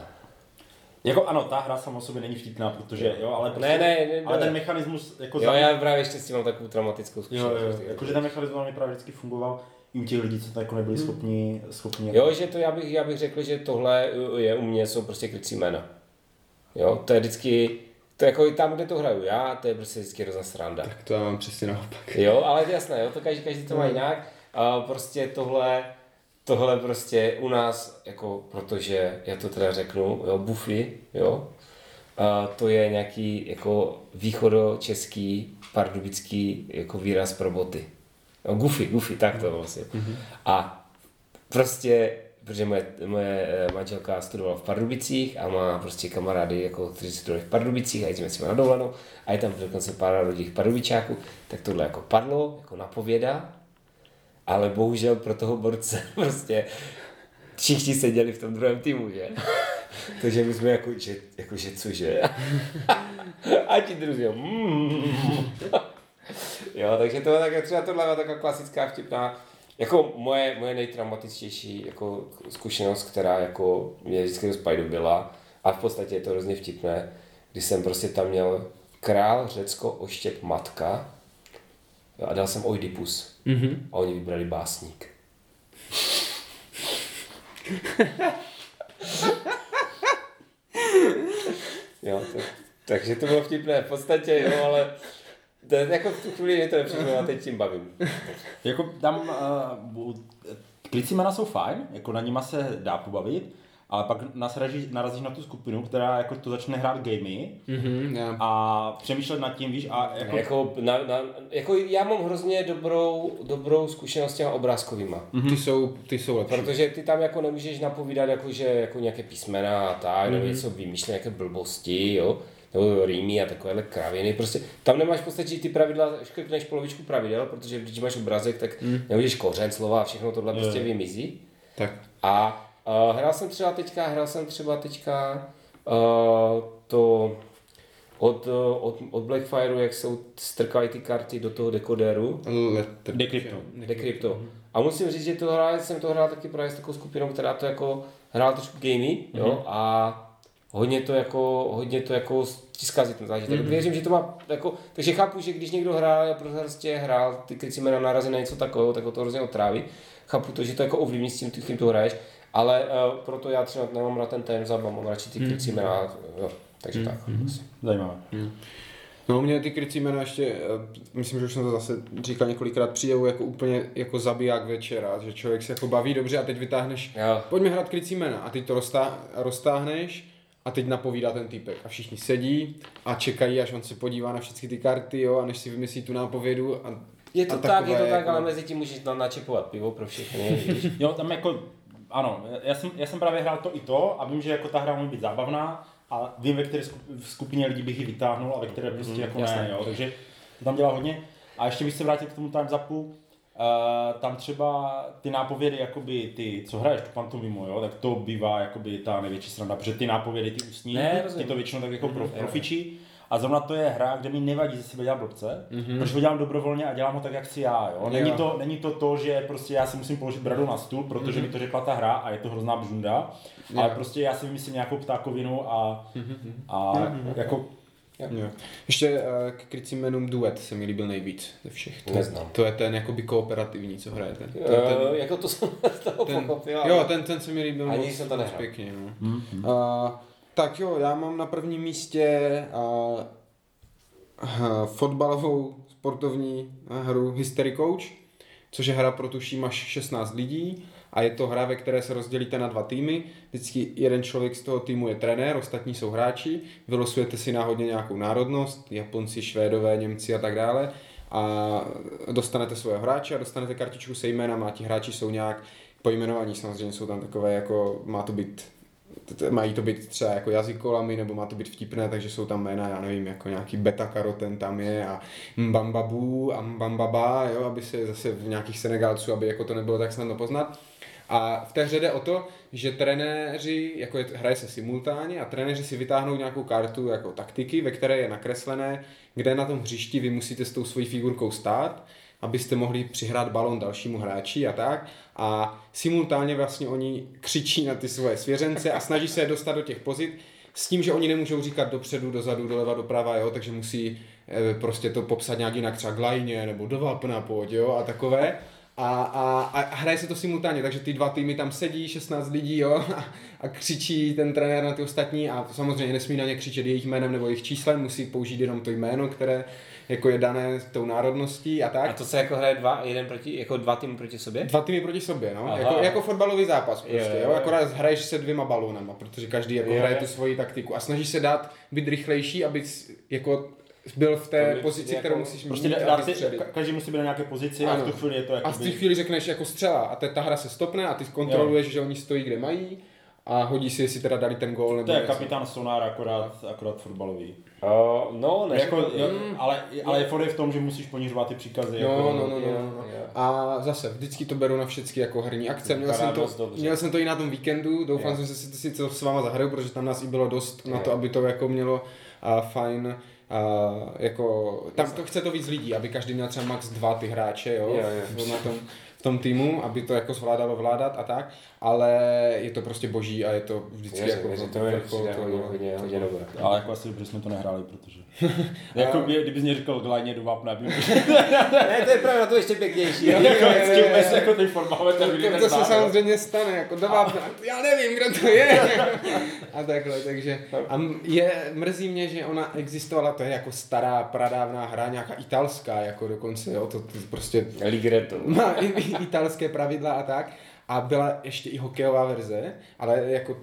Jako ano, ta hra sama o sobě není vtipná, protože jo, ale, prostě, Ne, ne, ne, ale ne. ten mechanismus jako jo, za- já právě ještě s tím mám takovou traumatickou Jo, zkušenost. jo, prostě. jakože ten mechanismus mi právě vždycky fungoval i u těch lidí, co to jako nebyli schopni, schopni Jo, že to já bych, já bych řekl, že tohle je u mě jsou prostě krycí jména. Jo, to je vždycky, to je jako i tam, kde to hraju já, to je prostě vždycky hrozná sranda. tak to já mám přesně naopak. Jo, ale jasné, jo, to každý, každý to má jinak. A prostě tohle, tohle prostě u nás, jako, protože já to teda řeknu, jo, Buffy, jo, a to je nějaký jako východočeský, pardubický jako výraz pro boty. Jo, Goofy, Goofy, tak to vlastně. A prostě, protože moje, moje eh, manželka studovala v Pardubicích a má prostě kamarády, jako, kteří studují v Pardubicích a jezdíme s nimi na dovolenou a je tam dokonce pár rodích Pardubičáků, tak tohle jako padlo, jako napověda, ale bohužel pro toho borce prostě všichni seděli v tom druhém týmu, že? Takže my jsme jako, že, jako že cože? a ti druzí, mm. Jo, takže to je tak, třeba tohle je taková klasická vtipná, jako moje, moje nejtraumatičtější jako zkušenost, která jako mě vždycky dost byla a v podstatě je to hrozně vtipné, když jsem prostě tam měl král, Řecko, oštěp, matka a dal jsem Oidipus mm-hmm. a oni vybrali básník. jo, to, takže to bylo vtipné v podstatě, jo, ale to, je jako v tu chvíli mě to nepřišlo a teď tím bavím. Jako tam uh, klici jména jsou fajn, jako na nima se dá pobavit, ale pak narazíš, narazíš na tu skupinu, která jako to začne hrát gamey Mhm, já, a přemýšlet nad tím, víš, a jako, Jako, na, na, jako já mám hrozně dobrou, dobrou zkušenost s těma obrázkovýma. ty, jsou, ty jsou lepší. Protože ty tam jako nemůžeš napovídat jako, že jako nějaké písmena a tak, nebo něco vymýšlet, nějaké blbosti, jo, nebo rýmy a takovéhle kraviny, prostě tam nemáš v podstatě ty pravidla, škrtneš polovičku pravidel, protože když máš obrazek, tak nemůžeš kořen, slova a všechno tohle prostě vymizí. Tak, A uh, hrál jsem třeba teďka, hrál jsem třeba teďka uh, to od, od, od Blackfireu, jak jsou strkají ty karty do toho dekoderu, Letter. Decrypto. Decrypto. A musím říct, že to hrál, jsem to hrál taky právě s takovou skupinou, která to jako hrál trošku gamey, jo, a hodně to jako, hodně to jako stiská si ten zážitek. Mm-hmm. Věřím, že to má jako, takže chápu, že když někdo hrál, prostě hrál ty krycimena narazí na něco takového, tak ho to hrozně otráví. Chápu to, že to jako ovlivní s tím, s tím to hraješ, ale uh, proto já třeba nemám rád ten time zap, mám radši ty krycimena, jo, takže tak. asi. Zajímavé. No mě ty krycí jména ještě, eh, myslím, že už jsem to zase říkal několikrát, přijdou jako úplně jako zabiják večera, že člověk se jako baví dobře a teď vytáhneš, Jo. pojďme hrát krycí jména a teď to roztá, roztáhneš a teď napovídá ten týpek a všichni sedí a čekají, až on se podívá na všechny ty karty, jo, a než si vymyslí tu nápovědu a Je to a tak, je to tak, jako- ale mezi tím můžeš na- načepovat pivo pro všechny. víš. Jo, tam jako, ano, já jsem, já jsem právě hrál to i to a vím, že jako ta hra může být zábavná a vím, ve které skupině lidí bych ji vytáhnul a ve které prostě Mhm, jako jasné. ne, jo, takže to tam dělá hodně. A ještě bych se vrátil k tomu time zapu, uh, tam třeba ty nápovědy, jakoby ty, co hraješ tu pantomimu, jo, tak to bývá jakoby ta největší sranda, protože ty nápovědy, ty ústní, Ne, ty to většinou tak jako pro, jo. profičí. A zrovna to je hra, kde mi nevadí, že si dělám blbce, Mhm. mm-hmm. protože ho dělám dobrovolně a dělám ho tak, jak si já. Jo? Není, Jo. to, není to to, že prostě já si musím položit bradu na stůl, protože mm-hmm. mi to řekla ta hra a je to hrozná bžunda, ale prostě já si vymyslím nějakou ptákovinu a, a jako Jo. Ještě uh, k krycím jménům duet se mi líbil nejvíc ze všech. To, Neznám. to je ten jakoby kooperativní, co hrajete. To je ten, Uh, jako to jsem z toho ten, pochopil. jo, ten, ten se mi líbil Ani moc, jsem to moc pěkně. No. Uh, tak jo, já mám na prvním místě uh, uh, fotbalovou sportovní hru Hystery Coach, což je hra pro tuším až 16 lidí a je to hra, ve které se rozdělíte na dva týmy. Vždycky jeden člověk z toho týmu je trenér, ostatní jsou hráči. Vylosujete si náhodně nějakou národnost, Japonci, Švédové, Němci a tak dále a dostanete svého hráče a dostanete kartičku se jménem a ti hráči jsou nějak pojmenovaní, samozřejmě jsou tam takové jako, má to být mají to být třeba jako jazykolami, nebo má to být vtipné, takže jsou tam jména, já nevím, jako nějaký beta karoten tam je a mbambabu a mbambaba, jo, aby se zase v nějakých Senegalců, aby jako to nebylo tak snadno poznat. A v té hře jde o to, že trenéři, jako je, hraje se simultánně a trenéři si vytáhnou nějakou kartu jako taktiky, ve které je nakreslené, kde na tom hřišti vy musíte s tou svojí figurkou stát, abyste mohli přihrát balon dalšímu hráči a tak. A simultánně vlastně oni křičí na ty svoje svěřence a snaží se je dostat do těch pozit s tím, že oni nemůžou říkat dopředu, dozadu, doleva, doprava, jo, takže musí eh, prostě to popsat nějak jinak, třeba glajně nebo do vápna pojď, jo, a takové. A, a, a hraje se to simultánně, takže ty dva týmy tam sedí, 16 lidí, jo, a, a křičí ten trenér na ty ostatní a samozřejmě nesmí na ně křičet jejich jménem nebo jejich číslem, musí použít jenom to jméno, které jako je dané tou národností a tak. A to se jako hraje dva, jeden proti, jako dva týmy proti sobě? Dva týmy proti sobě, no. Aha. Jako, jako fotbalový zápas prostě, Jo, jo, jo, jo. Akorát hraješ se dvěma balónama, protože každý jako Jo, hraje jo. tu svoji taktiku a snažíš se dát být rychlejší, aby jako byl v té To mi pozici, přijde kterou jako- musíš prostě mít dá a si, vystřelit. ka- každý musí být na nějaké pozici a Ano. v tu chvíli je to A v té jakoby... chvíli řekneš jako střela a te, ta hra se stopne a ty kontroluješ, že oni stojí kde mají a hodí si, jestli teda dali ten gól nebo To je kapitán Sonar akorát, akorát fotbalový. Uh, no, ne. Jako, jo, ale, ale je fore v tom, že musíš ponížovat ty příkazy. No, jako, no, no, no, jo, no, no. jo. A zase, vždycky to beru na všechny jako herní akce. Měl jsem, to, dobře. měl jsem to i na tom víkendu, doufám, Jo. že si, si to s váma zahraju, protože tam nás i bylo dost na Jo. to, aby to jako mělo uh, fajn Uh, jako, tam to chce to víc lidí, aby každý měl třeba max dva ty hráče, jo, Jo, jo. na tom, v tom týmu, aby to jako zvládalo vládat a tak, ale je to prostě boží a je to vždycky Věřím, jako věřím, to mi vrchol přijde toho- hodně, hodně, hodně dobré. Ale jako asi dobře jsme to nehráli, protože... jako by, kdybys mě říkal glajně do vápna, by Ne, to je právě na to ještě pěknější. jo. jako jo, tím jo. bez jako ty formálové termíny To, to se samozřejmě stane, jako do vápna. Já nevím, kdo to je. A takhle, takže a je, mrzí mě, že ona existovala, to je jako stará, pradávná hra, nějaká italská, jako dokonce, jo, to, to prostě Ligretto. má i, i, italské pravidla a tak. A byla ještě i hokejová verze, ale jako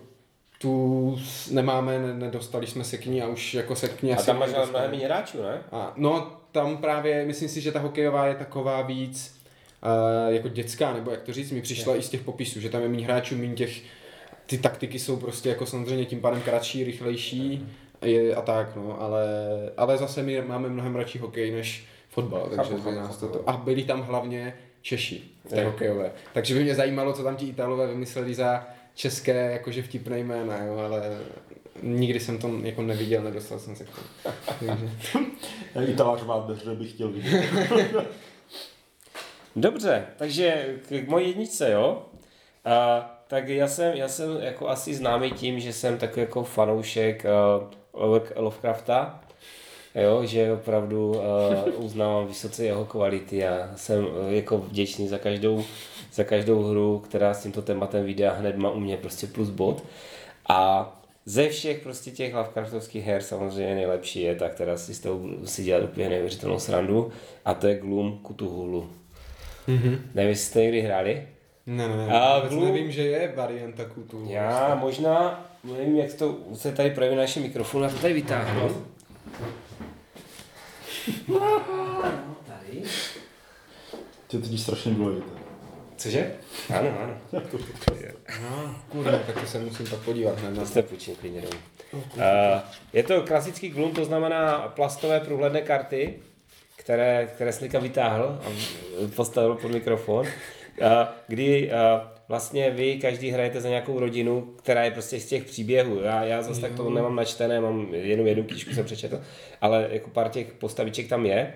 tu nemáme, ne- nedostali jsme se k ní a už jako se k ní A asi tam máš mnohem méně hráčů, ne? A, no, tam právě, myslím si, že ta hokejová je taková víc uh, jako dětská, nebo jak to říct, mi přišla i z těch popisů, že tam je méně hráčů, méně těch, ty taktiky jsou prostě jako samozřejmě tím pádem kratší, rychlejší je, a tak, no, ale, ale zase my máme mnohem radši hokej než fotbal, takže Chápu, chápu, nás toto. A byli tam hlavně Češi v té Jo. hokejové. Takže by mě zajímalo, co tam ti Italové vymysleli za české, jakože vtipné jména, jo, ale nikdy jsem to jako neviděl, nedostal jsem se k tomu. Takže. Itář má dveře, bych chtěl vidět. Dobře, takže k mojí jedničce, jo? A, tak já jsem, já jsem jako asi známý tím, že jsem takový jako fanoušek uh, Lovecrafta, jo, že opravdu uh, uznávám vysoce jeho kvality a jsem uh, jako vděčný za každou, za každou hru, která s tímto tématem vyjde a hned má u mě prostě plus bod. A ze všech prostě těch Lovecraftovských her samozřejmě nejlepší je ta, která si s tou si dělat úplně neuvěřitelnou srandu a to je Gloom Cthulhu. Mm-hmm. Nevím, jestli jste někdy hráli? Ne, ne, ne. A vůbec Blue- nevím, že je varianta kutu. Já možná, nevím, jak to se tady projeví na našem mikrofonu, a to tady vytáhnu. Tady. To je totiž strašně důležité. Cože? Ano, ano. No, kurva, tak to se musím pak podívat hned na Jste půjčím klidně domů. Uh, je to klasický glum, to znamená plastové průhledné karty, které, které Slika vytáhl a postavil pod mikrofon, uh, kdy uh, vlastně vy každý hrajete za nějakou rodinu, která je prostě z těch příběhů. Já, já zase tak to nemám načtené, mám jenom jednu knížku jsem přečetl, ale jako pár těch postaviček tam je.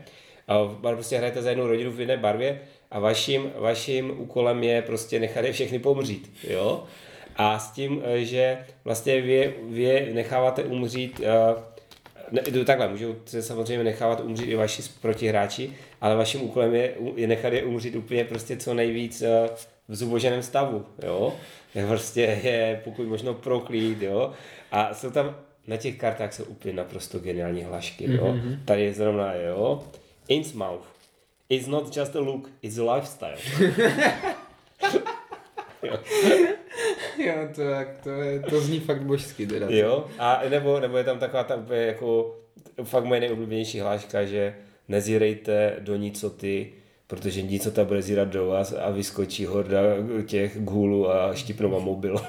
A prostě hrajete za jednu rodinu v jiné barvě a vaším, vaším úkolem je prostě nechat je všechny pomřít. Jo? A s tím, eh, že vlastně vy, vy je necháváte umřít, eh, ne, jdu takhle, můžou se samozřejmě nechávat umřít i vaši protihráči, ale vaším úkolem je, je nechat je umřít úplně prostě co nejvíc eh, v zuboženém stavu, jo. Je prostě je pokud možno proklít, jo. A jsou tam, na těch kartách jsou úplně naprosto geniální hlašky, jo. Mm-hmm. Tady je zrovna, jo. Innsmouth. It's not just a look, it's a lifestyle. Jo, to, jak, to, je, to zní fakt božsky teda. Jo, a nebo, nebo je tam taková ta úplně jako, fakt moje nejoblíbenější hláška, že nezírejte do nicoty, protože nicota bude zírat do vás a vyskočí horda těch gůlů a štipnou vám mobil.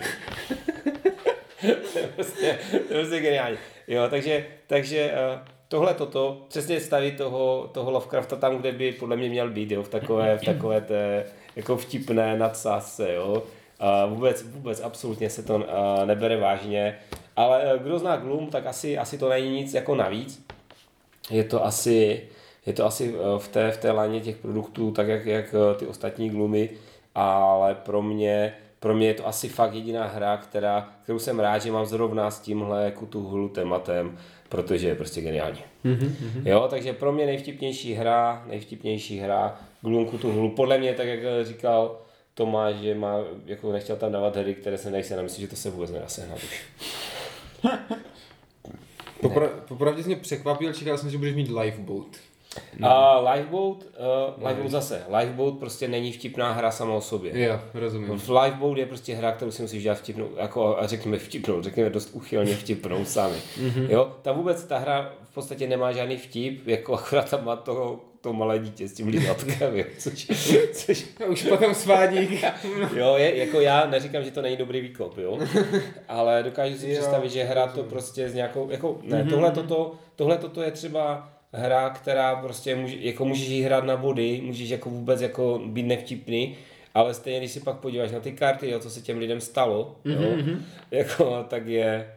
to, je prostě, to je prostě geniální. Jo, takže, takže eh, tohle toto, přesně staví toho, toho Lovecrafta tam, kde by podle mě měl být, jo, v takové, v takové té jako vtipné nadsázce, jo. A vůbec, vůbec absolutně se to nebere vážně, ale eh, kdo zná Gloom, tak asi, asi to není nic jako navíc. Je to asi, je to asi eh, v té, v té láně těch produktů, tak jak, jak eh, ty ostatní Gloomy, ale pro mě, pro mě je to asi fakt jediná hra, která, kterou jsem rád, že mám zrovna s tímhle Cthulhu tématem, protože je prostě geniální. Mm-hmm. Jo, takže pro mě nejvtipnější hra, nejvtipnější hra Gloom Cthulhu, podle mě, tak jak říkal Tomáš, že má, jako nechtěl tam dávat hry, které se nejse, myslím, že to se vůbec nedá sehnat už. Popra- popravdě jsi mě překvapil, čekal jsem, že budeš mít lifeboat. A Lifeboat, uh, Lifeboat zase, Lifeboat prostě není vtipná hra sama o sobě. Jo, rozumím. V Lifeboat je prostě hra, kterou si musíš dělat vtipnou, jako a řekněme vtipnou, řekněme dost uchylně vtipnou sami. Mm-hmm. Jo, ta vůbec, ta hra v podstatě nemá žádný vtip, jako akorát tam má toho, to malé dítě s tím lízatkem, jo, což, což Už potom svádík. Jo, je, jako já neříkám, že to není dobrý výkop, jo, ale dokážu si Jo, představit, že hra to prostě s nějakou, jako, ne, tohle toto, tohle toto je třeba hra, která prostě může, jako můžeš jí hrát na body, můžeš jako vůbec jako být nevtipný, ale stejně, když si pak podíváš na ty karty, jo, co se těm lidem stalo, jo, jako, tak je,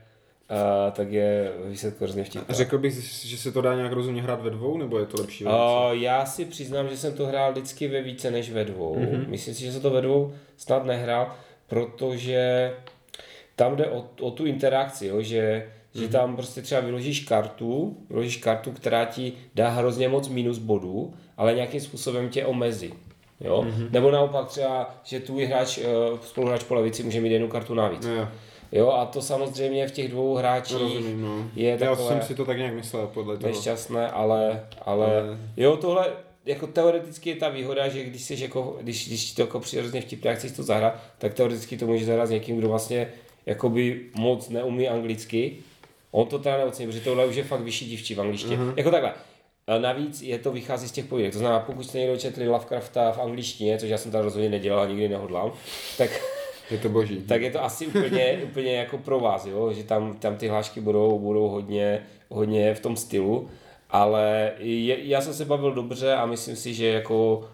uh, tak je výsledku hrozně vtipná. Řekl bych, že se to dá nějak rozumně hrát ve dvou, nebo je to lepší? Uh, já si přiznám, že jsem to hrál vždycky ve více než ve dvou. Mm-hmm. Myslím si, že se to ve dvou snad nehrál, protože tam jde o, o tu interakci, jo, že, mm-hmm. Že tam prostě třeba vyložíš kartu, vyložíš kartu, která ti dá hrozně moc minus bodů, ale nějakým způsobem tě omezí. Jo? Mm-hmm. Nebo naopak třeba, že tvůj hráč, eh, spoluhráč po levici může mít jednu kartu navíc. No jo, Jo, a to samozřejmě v těch dvou hráčích rozumím, no. je Já takové jsem si to tak nějak myslel podle toho. nešťastné, ale, ale, Ale- jo, tohle, jako teoreticky je ta výhoda, že když jsi jako, když, když to jako přijde hrozně vtipné a chceš to zahrát, tak teoreticky to můžeš zahrát s někým, kdo vlastně jakoby moc neumí anglicky. On to teda neocení, protože tohle už je fakt vyšší dívčí v angličtině. Uh-huh. Jako takhle. A navíc je to vychází z těch povídek. To znamená, pokud jste někdo četli Lovecrafta v angličtině, což já jsem tam rozhodně nedělal a nikdy nehodlám, tak Je to boží. tak je to asi úplně, úplně jako pro vás, jo? že tam, tam ty hlášky budou, budou hodně, hodně v tom stylu, ale je, já jsem se bavil dobře a myslím si, že jako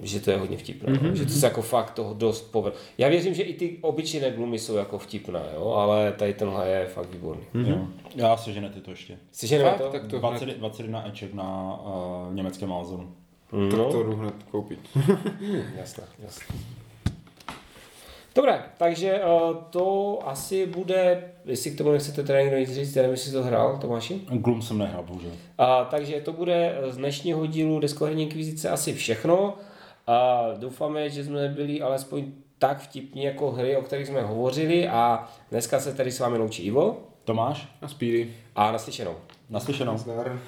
že to je hodně vtipné, mm-hmm. že to se jako fakt toho dost povedlo. Já věřím, že i ty obyčejné glumy jsou jako vtipné, jo, ale tady tenhle je fakt výborný. Mm-hmm. Jo. Já seženete to ještě. Seženeme Fakt? to? Tak to 20, 21 eček na uh, německém Amazonu. Tak to jdu hned koupit. Jasné, jasné. Dobré, takže uh, to asi bude, jestli k tomu nechcete teda někdo nic říct, já nevím, jestli jsi to hrál, Tomáši. Gloom jsem nehrál, bohužel. A, takže to bude z dnešního dílu Deskoherní inkvizice asi všechno. A doufáme, že jsme byli alespoň tak vtipní jako hry, o kterých jsme hovořili a dneska se tady s vámi loučí Ivo Tomáš, A Speedy. a naslyšenou. naslyšenou. Zdar.